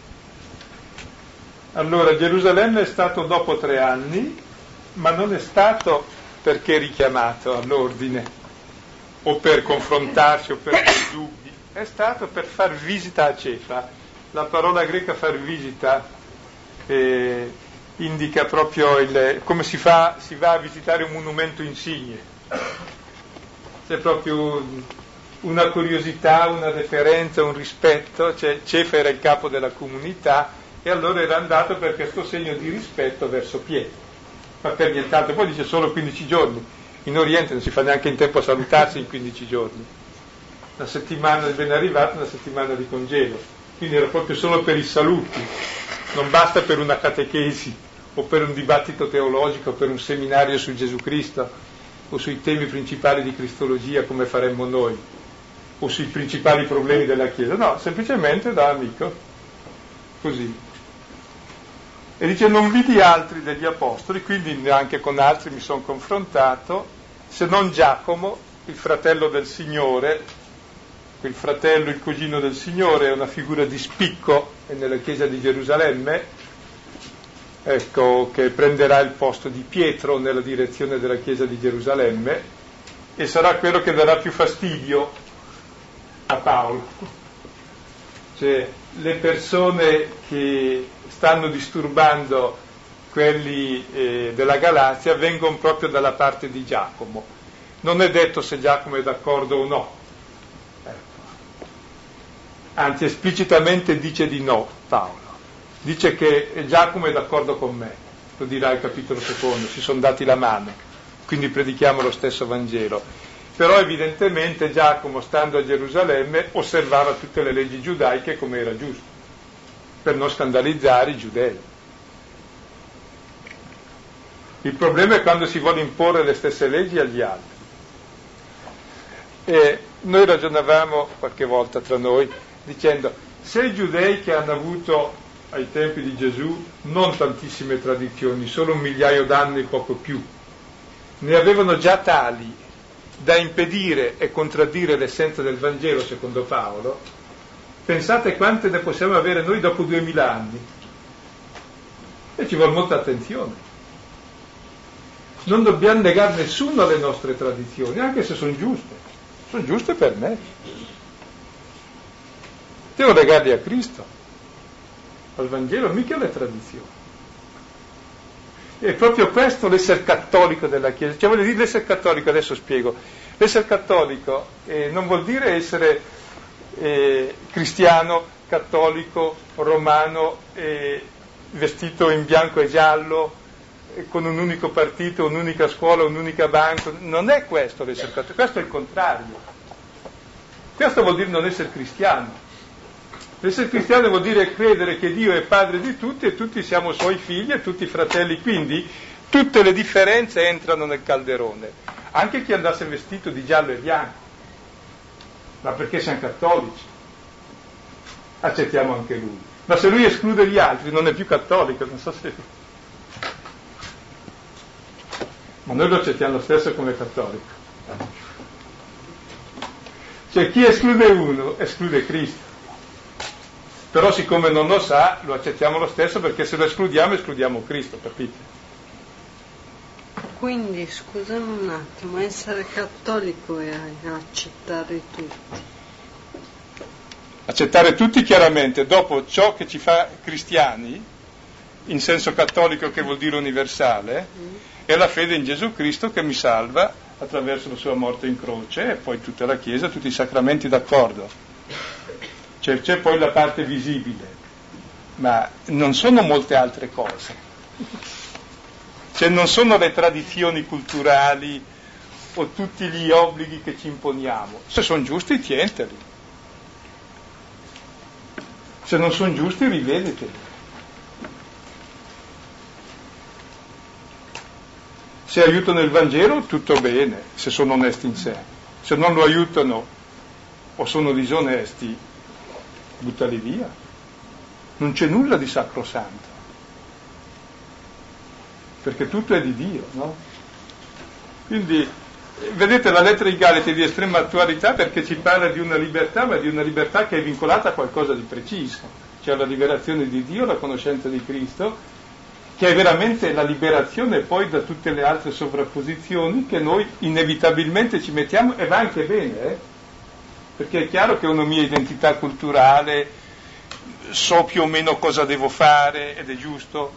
Allora Gerusalemme è stato dopo tre anni, ma non è stato perché richiamato all'ordine o per confrontarsi o per [COUGHS] dubbi, è stato per far visita a Cefa. La parola greca far visita eh, indica proprio il, come si, fa, si va a visitare un monumento insigne. C'è proprio una curiosità, una deferenza, un rispetto, cioè Cefa era il capo della comunità e allora era andato per questo segno di rispetto verso Pietro, ma per nient'altro. Poi dice solo 15 giorni, in Oriente non si fa neanche in tempo a salutarsi in 15 giorni, una settimana è ben arrivata, una settimana di congelo, quindi era proprio solo per i saluti, non basta per una catechesi o per un dibattito teologico, per un seminario su Gesù Cristo o sui temi principali di Cristologia come faremmo noi, o sui principali problemi della Chiesa, no, semplicemente da amico, così. E dice non vidi altri degli apostoli, quindi neanche con altri mi sono confrontato, se non Giacomo, il fratello del Signore, il fratello, il cugino del Signore, è una figura di spicco nella chiesa di Gerusalemme, ecco, che prenderà il posto di Pietro nella direzione della Chiesa di Gerusalemme e sarà quello che darà più fastidio a Paolo. Cioè, le persone che stanno disturbando quelli eh, della galassia vengono proprio dalla parte di Giacomo. Non è detto se Giacomo è d'accordo o no. Ecco. Anzi, esplicitamente dice di no Paolo. Dice che Giacomo è d'accordo con me, lo dirà il capitolo secondo, si sono dati la mano, quindi predichiamo lo stesso Vangelo. Però evidentemente Giacomo, stando a Gerusalemme, osservava tutte le leggi giudaiche come era giusto, per non scandalizzare i giudei. Il problema è quando si vuole imporre le stesse leggi agli altri. E noi ragionavamo qualche volta tra noi dicendo se i giudei che hanno avuto ai tempi di Gesù non tantissime tradizioni, solo un migliaio d'anni, poco più, ne avevano già tali da impedire e contraddire l'essenza del Vangelo, secondo Paolo, pensate quante ne possiamo avere noi dopo duemila anni. E ci vuole molta attenzione non dobbiamo negare nessuno alle nostre tradizioni, anche se sono giuste. Sono giuste per me. Devo legarli a Cristo, al Vangelo, mica alle tradizioni. È proprio questo l'essere cattolico della Chiesa. Cioè voglio dire l'essere cattolico, adesso spiego. L'essere cattolico eh, non vuol dire essere eh, cristiano, cattolico, romano, eh, vestito in bianco e giallo, con un unico partito, un'unica scuola, un'unica banca, non è questo l'essere cattolico, questo è il contrario. Questo vuol dire non essere cristiano. Essere cristiano vuol dire credere che Dio è padre di tutti e tutti siamo suoi figli e tutti fratelli, quindi tutte le differenze entrano nel calderone, anche chi andasse vestito di giallo e bianco, ma perché siamo cattolici, accettiamo anche lui. Ma se lui esclude gli altri non è più cattolico, non so se ma noi lo accettiamo lo stesso come cattolico. Cioè chi esclude uno esclude Cristo. Però siccome non lo sa, lo accettiamo lo stesso perché se lo escludiamo escludiamo Cristo, capite? Quindi, scusami un attimo, essere cattolico è accettare tutti. Accettare tutti chiaramente, dopo ciò che ci fa cristiani, in senso cattolico che vuol dire universale, mm è la fede in Gesù Cristo che mi salva attraverso la sua morte in croce e poi tutta la Chiesa, tutti i sacramenti d'accordo. Cioè, c'è poi la parte visibile, ma non sono molte altre cose. Cioè, non sono le tradizioni culturali o tutti gli obblighi che ci imponiamo. Se sono giusti, tienteli. Se non sono giusti, rivedeteli. Se aiutano il Vangelo, tutto bene, se sono onesti in sé. Se non lo aiutano o sono disonesti, buttali via. Non c'è nulla di sacrosanto. Perché tutto è di Dio, no? Quindi, vedete, la lettera di Galati è di estrema attualità perché ci parla di una libertà, ma di una libertà che è vincolata a qualcosa di preciso, cioè la liberazione di Dio, la conoscenza di Cristo che è veramente la liberazione poi da tutte le altre sovrapposizioni che noi inevitabilmente ci mettiamo e va anche bene, eh? Perché è chiaro che ho una mia identità culturale, so più o meno cosa devo fare ed è giusto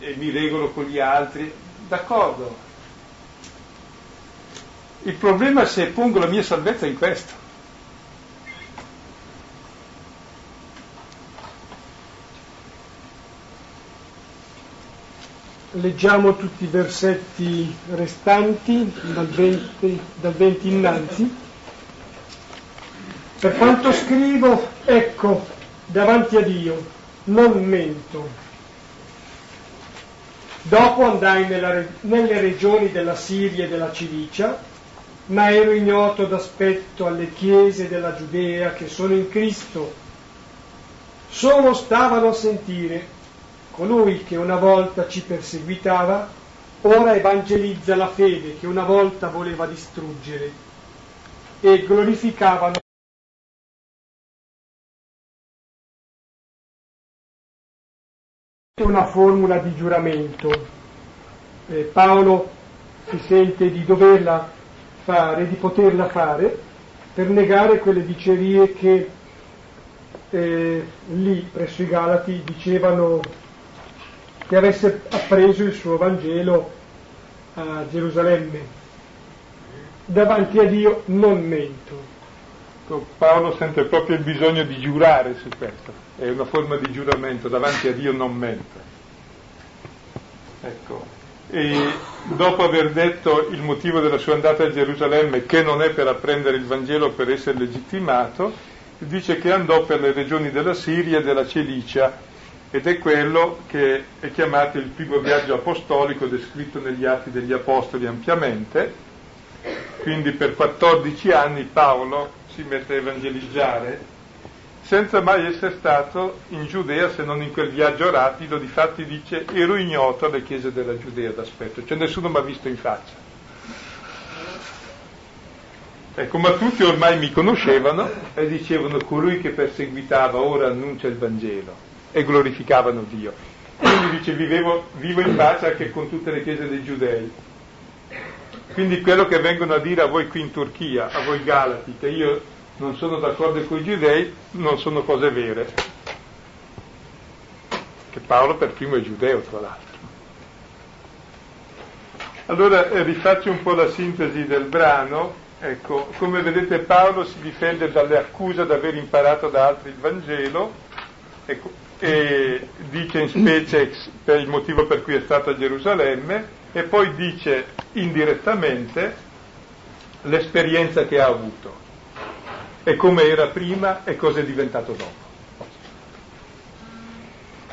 e mi regolo con gli altri, d'accordo. Il problema è se pongo la mia salvezza in questo. leggiamo tutti i versetti restanti dal 20, dal 20 innanzi. Per quanto scrivo, ecco, davanti a Dio, non mento. Dopo andai nella, nelle regioni della Siria e della Cilicia, ma ero ignoto d'aspetto alle chiese della Giudea che sono in Cristo. Solo stavano a sentire Colui che una volta ci perseguitava, ora evangelizza la fede che una volta voleva distruggere e glorificavano una formula di giuramento. Eh, Paolo si sente di doverla fare, di poterla fare, per negare quelle dicerie che eh, lì presso i Galati dicevano che avesse appreso il suo Vangelo a Gerusalemme. Davanti a Dio non mento. Paolo sente proprio il bisogno di giurare su questo, è una forma di giuramento, davanti a Dio non mente. Ecco, e dopo aver detto il motivo della sua andata a Gerusalemme, che non è per apprendere il Vangelo per essere legittimato, dice che andò per le regioni della Siria e della Cilicia ed è quello che è chiamato il primo viaggio apostolico descritto negli Atti degli Apostoli ampiamente. Quindi per 14 anni Paolo si mette a evangelizzare senza mai essere stato in Giudea se non in quel viaggio rapido, difatti dice ero ignoto alle chiese della Giudea d'aspetto, cioè nessuno mi ha visto in faccia. Ecco, ma tutti ormai mi conoscevano e dicevano colui che perseguitava ora annuncia il Vangelo e glorificavano Dio. Quindi dice vivevo, vivo in pace anche con tutte le chiese dei giudei. Quindi quello che vengono a dire a voi qui in Turchia, a voi Galati, che io non sono d'accordo con i giudei, non sono cose vere. Che Paolo per primo è giudeo, tra l'altro. Allora eh, rifaccio un po' la sintesi del brano. Ecco, come vedete Paolo si difende dalle accuse di aver imparato da altri il Vangelo ecco, e dice in specie per il motivo per cui è stato a Gerusalemme e poi dice indirettamente l'esperienza che ha avuto e come era prima e cosa è diventato dopo.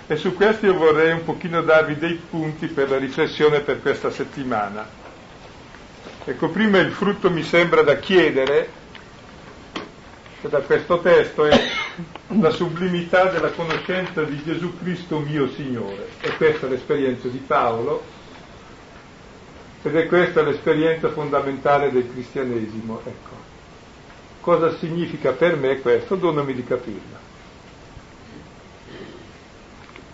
E su questo io vorrei un pochino darvi dei punti per la riflessione per questa settimana. Ecco, prima il frutto mi sembra da chiedere, da questo testo, è la sublimità della conoscenza di Gesù Cristo mio Signore. E questa è l'esperienza di Paolo ed è questa l'esperienza fondamentale del cristianesimo. Ecco cosa significa per me questo? Donami di capirla.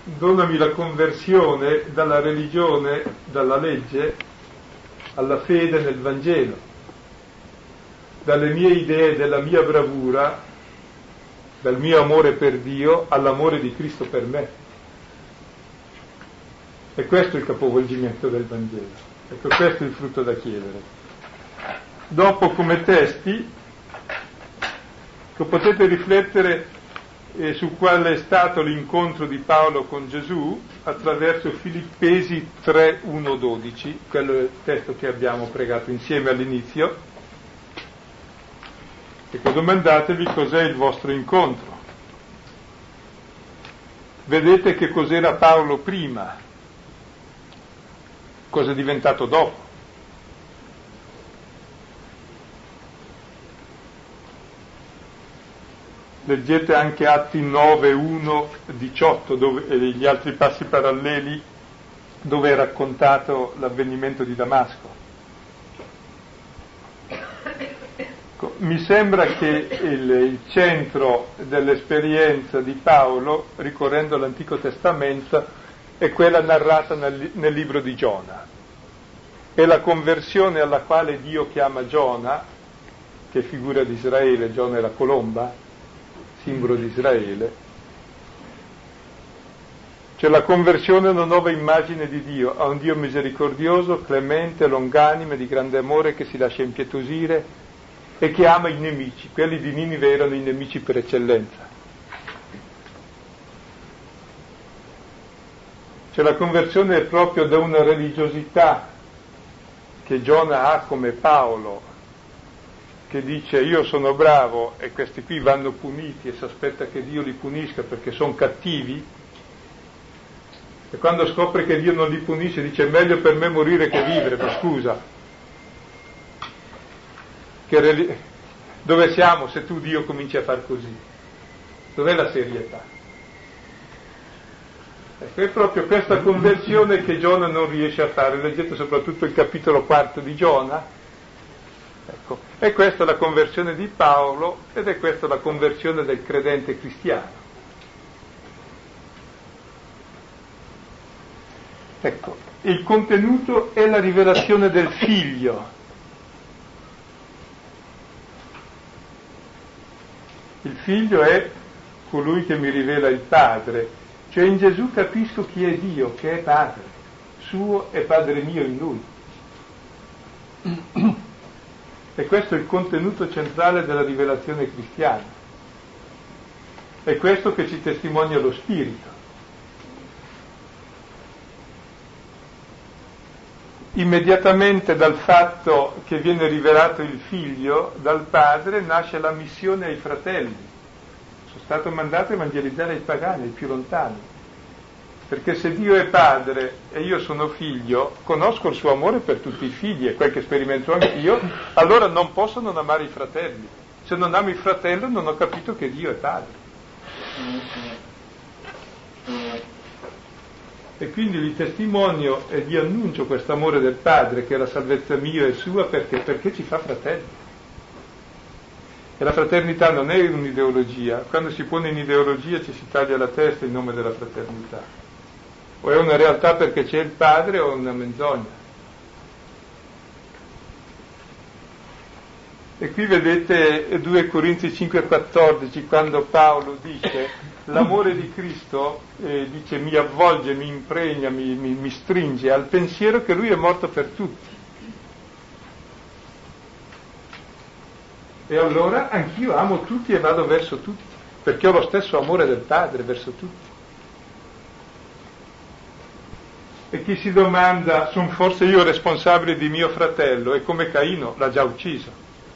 Donami la conversione dalla religione, dalla legge, alla fede nel Vangelo, dalle mie idee, della mia bravura, dal mio amore per Dio all'amore di Cristo per me. E questo è il capovolgimento del Vangelo. Ecco, questo è il frutto da chiedere. Dopo come testi potete riflettere eh, su qual è stato l'incontro di Paolo con Gesù attraverso Filippesi 3, 1, 12, quello è il testo che abbiamo pregato insieme all'inizio. Ecco, domandatevi cos'è il vostro incontro. Vedete che cos'era Paolo prima, cosa è diventato dopo. leggete anche Atti 9, 1, 18 dove, e gli altri passi paralleli dove è raccontato l'avvenimento di Damasco. Ecco, mi sembra che il, il centro dell'esperienza di Paolo, ricorrendo all'Antico Testamento, è quella narrata nel, nel libro di Giona. È la conversione alla quale Dio chiama Giona, che figura di Israele, Giona è la colomba, simbolo di Israele, c'è la conversione a una nuova immagine di Dio, a un Dio misericordioso, clemente, longanime, di grande amore che si lascia impietosire e che ama i nemici. Quelli di Ninive erano i nemici per eccellenza. C'è la conversione proprio da una religiosità che Giona ha come Paolo, che dice io sono bravo e questi qui vanno puniti e si aspetta che Dio li punisca perché sono cattivi, e quando scopre che Dio non li punisce dice è meglio per me morire che vivere, ma scusa, reli- dove siamo se tu Dio cominci a far così? Dov'è la serietà? Ecco, è proprio questa conversione che Giona non riesce a fare, leggete soprattutto il capitolo quarto di Giona, Ecco, e questa è la conversione di Paolo ed è questa la conversione del credente cristiano. Ecco, il contenuto è la rivelazione del figlio. Il figlio è colui che mi rivela il Padre. Cioè in Gesù capisco chi è Dio, che è Padre, suo e Padre mio in Lui. E questo è il contenuto centrale della rivelazione cristiana. È questo che ci testimonia lo Spirito. Immediatamente dal fatto che viene rivelato il figlio dal padre nasce la missione ai fratelli. Sono stato mandato a evangelizzare i pagani, i più lontani. Perché se Dio è padre e io sono figlio, conosco il suo amore per tutti i figli, è quel che sperimento anch'io, allora non posso non amare i fratelli. Se non amo il fratello non ho capito che Dio è padre. E quindi gli testimonio e gli annuncio questo amore del Padre, che è la salvezza mia e sua, perché? Perché ci fa fratelli. E la fraternità non è un'ideologia, quando si pone in ideologia ci si taglia la testa in nome della fraternità o è una realtà perché c'è il padre o una menzogna. E qui vedete 2 Corinzi 5,14 quando Paolo dice l'amore di Cristo eh, dice, mi avvolge, mi impregna, mi, mi, mi stringe al pensiero che lui è morto per tutti. E allora anch'io amo tutti e vado verso tutti, perché ho lo stesso amore del Padre verso tutti. E chi si domanda, sono forse io responsabile di mio fratello? E come Caino l'ha già ucciso,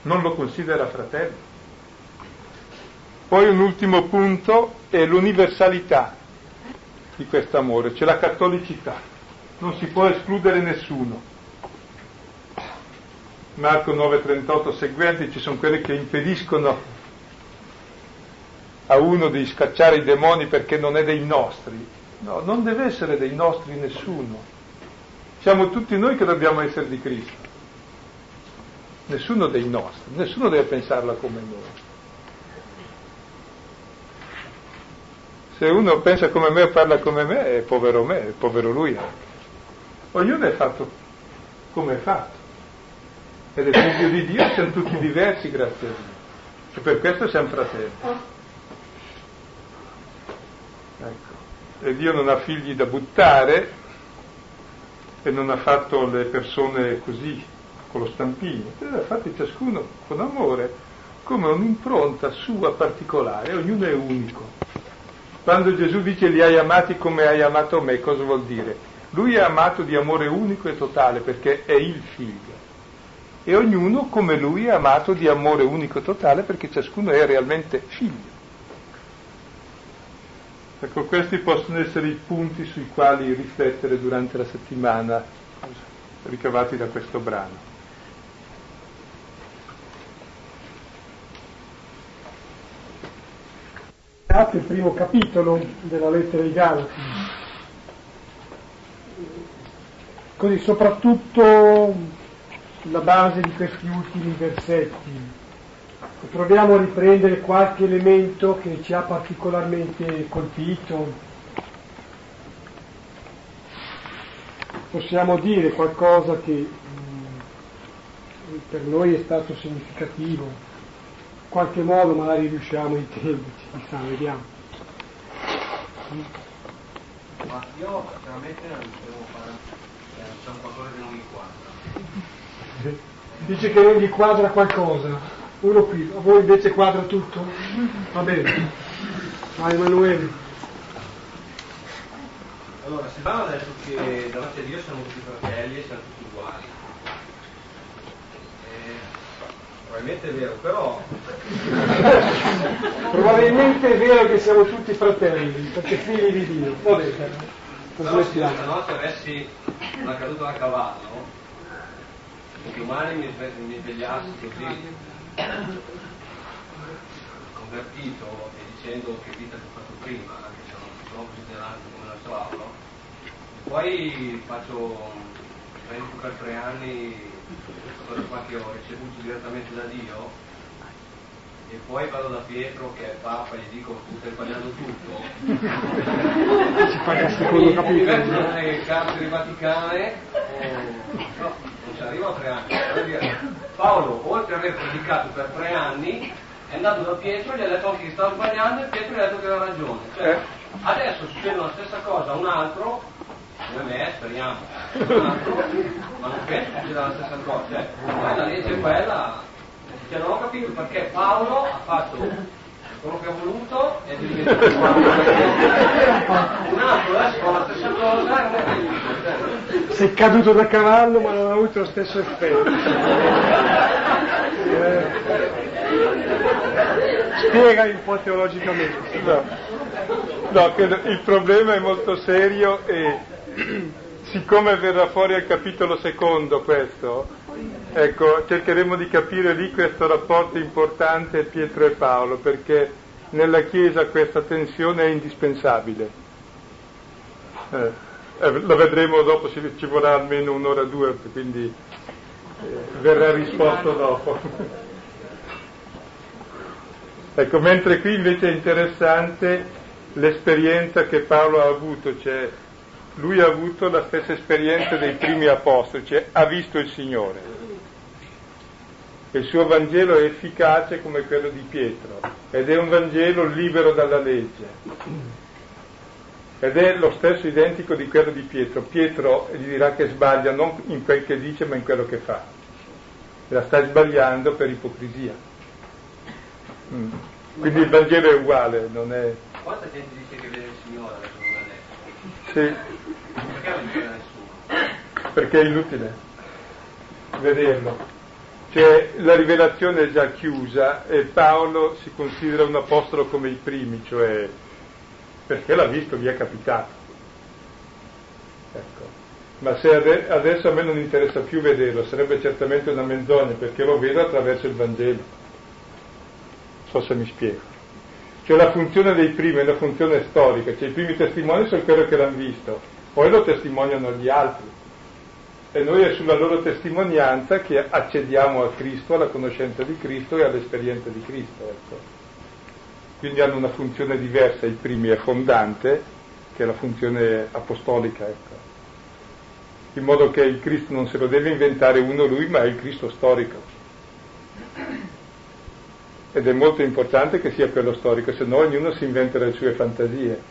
non lo considera fratello. Poi un ultimo punto è l'universalità di questo amore, cioè la cattolicità. Non si può escludere nessuno. Marco 9:38 seguenti ci sono quelli che impediscono a uno di scacciare i demoni perché non è dei nostri, No, non deve essere dei nostri nessuno. Siamo tutti noi che dobbiamo essere di Cristo. Nessuno dei nostri, nessuno deve pensarla come noi. Se uno pensa come me o parla come me, è povero me, è povero lui anche. Ognuno è fatto come è fatto. Ed è figlio di Dio, siamo tutti diversi grazie a Dio. E per questo siamo fratelli. Ecco e Dio non ha figli da buttare e non ha fatto le persone così, con lo stampino, le ha fatte ciascuno con amore, come un'impronta sua particolare, ognuno è unico. Quando Gesù dice li hai amati come hai amato me, cosa vuol dire? Lui è amato di amore unico e totale perché è il figlio. E ognuno come lui è amato di amore unico e totale perché ciascuno è realmente figlio. Ecco, questi possono essere i punti sui quali riflettere durante la settimana ricavati da questo brano. Il primo capitolo della lettera ai Galati. Così, soprattutto sulla base di questi ultimi versetti proviamo a riprendere qualche elemento che ci ha particolarmente colpito. Possiamo dire qualcosa che mh, per noi è stato significativo, qualche modo magari riusciamo a intenderci, chissà, vediamo. Ma io veramente non devo fare, c'è un qualcosa che non mi quadra. [LAUGHS] Dice che non gli quadra qualcosa uno qui, a voi invece quadra tutto? Va bene. Vai Emanuele. Allora, Silvano ha detto che davanti a Dio siamo tutti fratelli e siamo tutti uguali. Eh, probabilmente è vero, però... [LAUGHS] probabilmente è vero che siamo tutti fratelli, perché figli di Dio. Va bene. Però se no se avessi una caduta da cavallo, domani mi, mi svegliassi così convertito e dicendo che vita che ho fatto prima, anche se non sono considerato come la sua poi faccio per tre anni questa cosa qua che ho ricevuto direttamente da Dio e poi vado da Pietro che è Papa e gli dico tu stai sbagliando tutto [LAUGHS] si paga il secondo capitolo nelle carceri vaticane eh, no, non ci arrivo a tre anni Paolo oltre ad aver predicato per tre anni è andato da Pietro, gli ha detto che stava sbagliando e Pietro gli ha detto che aveva ragione. Cioè, Eh. adesso succede la stessa cosa a un altro, come me, speriamo, ma non penso che succeda la stessa cosa. Eh. Poi la legge è quella, che non ho capito perché Paolo ha fatto quello che ha voluto e è diventato un altro adesso fa la stessa cosa e non è Sei caduto da cavallo ma non ha avuto lo stesso effetto. Eh, spiega un po' teologicamente. No, no che il problema è molto serio e siccome verrà fuori al capitolo secondo questo, ecco, cercheremo di capire lì questo rapporto importante Pietro e Paolo, perché nella Chiesa questa tensione è indispensabile. Eh, eh, lo vedremo dopo, ci, ci vorrà almeno un'ora o due, quindi eh, verrà risposto dopo. [LAUGHS] Ecco, mentre qui invece è interessante l'esperienza che Paolo ha avuto, cioè lui ha avuto la stessa esperienza dei primi apostoli, cioè ha visto il Signore. Il suo Vangelo è efficace come quello di Pietro ed è un Vangelo libero dalla legge. Ed è lo stesso identico di quello di Pietro. Pietro gli dirà che sbaglia non in quel che dice ma in quello che fa. La sta sbagliando per ipocrisia. Mm. Quindi il Vangelo è uguale, non è... quanta gente dice che vede il Signore? Sì, Perché è inutile vederlo. Cioè la rivelazione è già chiusa e Paolo si considera un apostolo come i primi, cioè perché l'ha visto, gli è capitato. Ecco. Ma se ade- adesso a me non interessa più vederlo, sarebbe certamente una menzogna perché lo vedo attraverso il Vangelo. So se mi spiego. Cioè la funzione dei primi è una funzione storica, cioè i primi testimoni sono quelli che l'hanno visto, poi lo testimoniano gli altri. E noi è sulla loro testimonianza che accediamo a Cristo, alla conoscenza di Cristo e all'esperienza di Cristo. Ecco. Quindi hanno una funzione diversa, i primi è fondante, che è la funzione apostolica. Ecco. In modo che il Cristo non se lo deve inventare uno lui, ma è il Cristo storico. Ed è molto importante che sia quello storico, se no ognuno si inventa le sue fantasie.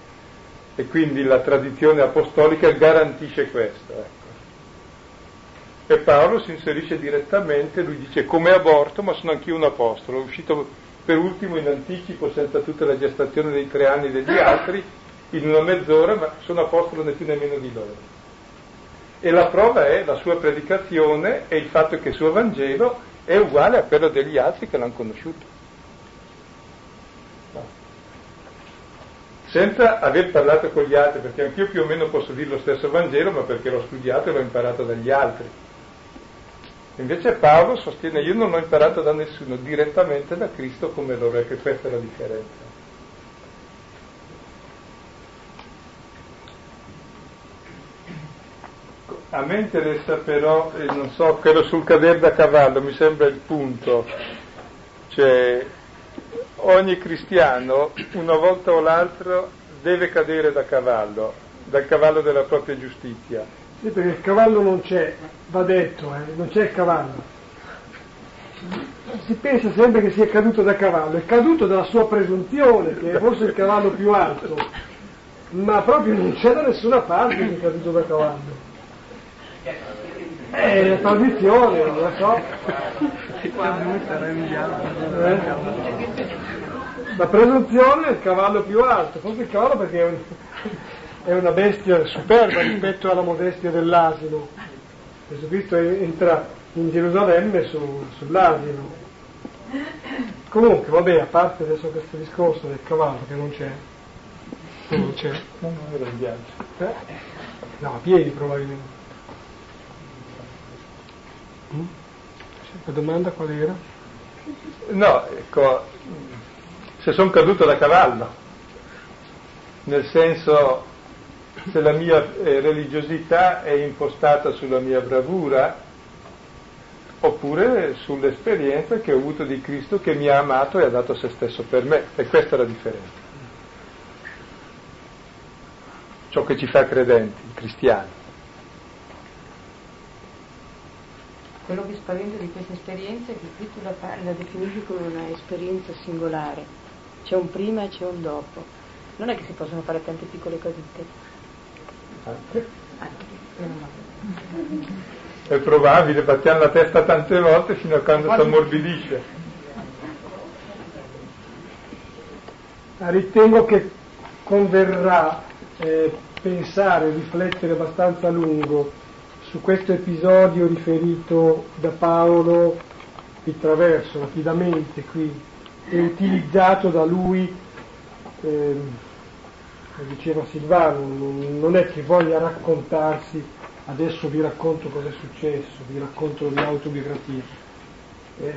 E quindi la tradizione apostolica garantisce questo. Ecco. E Paolo si inserisce direttamente, lui dice come aborto, ma sono anch'io un apostolo, è uscito per ultimo in anticipo, senza tutta la gestazione dei tre anni degli [LAUGHS] altri, in una mezz'ora, ma sono apostolo né più né meno di loro. E la prova è la sua predicazione e il fatto che il suo Vangelo è uguale a quello degli altri che l'hanno conosciuto. Senza aver parlato con gli altri, perché anch'io più o meno posso dire lo stesso Vangelo, ma perché l'ho studiato e l'ho imparato dagli altri. Invece Paolo sostiene io non l'ho imparato da nessuno, direttamente da Cristo come loro, e che questa è la differenza. A me interessa però, eh, non so, quello sul cadere da cavallo, mi sembra il punto. Cioè, ogni cristiano, una volta o l'altra, deve cadere da cavallo, dal cavallo della propria giustizia. Sì, perché il cavallo non c'è, va detto, eh, non c'è il cavallo. Si pensa sempre che sia caduto da cavallo, è caduto dalla sua presunzione, che è forse il cavallo più alto, ma proprio non c'è da nessuna parte che è caduto da cavallo. È la tradizione, non lo so. Eh? La presunzione è il cavallo più alto, forse il cavallo perché è, un- [LAUGHS] è una bestia superba rispetto alla modestia dell'asino. Gesù Cristo entra in Gerusalemme su- sull'asino. Comunque, vabbè, a parte adesso questo discorso del cavallo che non c'è, non c'è, No, non era in viaggio. eh? no, a piedi probabilmente. Mm? La domanda qual era? No, ecco, se sono caduto da cavallo, nel senso se la mia eh, religiosità è impostata sulla mia bravura oppure sull'esperienza che ho avuto di Cristo che mi ha amato e ha dato se stesso per me. E questa è la differenza. Ciò che ci fa credenti, cristiani. Quello che spaventa di questa esperienza è che qui tu la, la definisci come una esperienza singolare, c'è un prima e c'è un dopo. Non è che si possono fare tante piccole cosette. Anche. È probabile, battiamo la testa tante volte fino a quando si ammorbidisce. Ritengo che converrà eh, pensare, riflettere abbastanza a lungo su questo episodio riferito da Paolo attraverso rapidamente qui e utilizzato da lui, eh, diceva Silvano, non è che voglia raccontarsi, adesso vi racconto cosa è successo, vi racconto la mia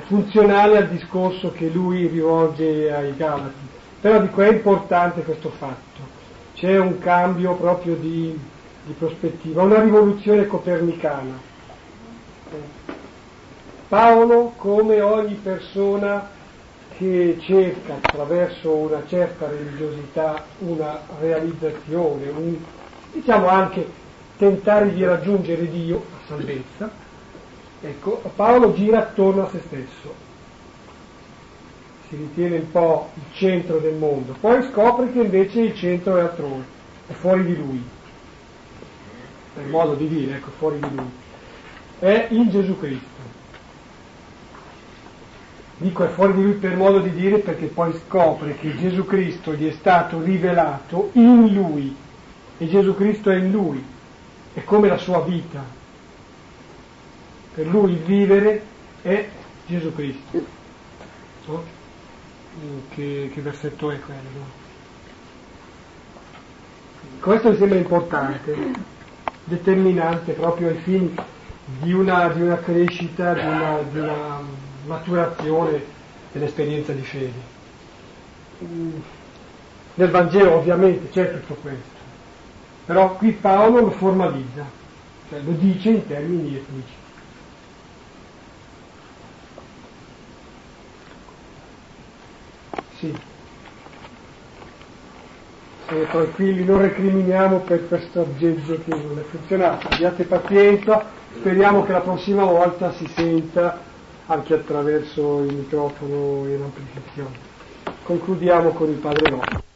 funzionale al discorso che lui rivolge ai Galati, però dico è importante questo fatto, c'è un cambio proprio di di prospettiva, una rivoluzione copernicana. Paolo, come ogni persona che cerca attraverso una certa religiosità una realizzazione, un, diciamo anche tentare di raggiungere Dio, la salvezza, ecco, Paolo gira attorno a se stesso, si ritiene un po' il centro del mondo, poi scopre che invece il centro è altrove, è fuori di lui per modo di dire, ecco, fuori di lui, è in Gesù Cristo. Dico è fuori di lui per modo di dire perché poi scopre che Gesù Cristo gli è stato rivelato in lui e Gesù Cristo è in lui, è come la sua vita. Per lui il vivere è Gesù Cristo. No? Che, che versetto è quello? Questo mi sembra importante determinante proprio ai fini di una, di una crescita, di una, di una, maturazione dell'esperienza di fede. Nel Vangelo ovviamente c'è tutto questo, però qui Paolo lo formalizza, cioè lo dice in termini etnici. Sì stare tranquilli, non recriminiamo per questo aggeggio che non è funzionato. Abbiate pazienza, speriamo che la prossima volta si senta anche attraverso il microfono e l'amplificazione. Concludiamo con il Padre nostro.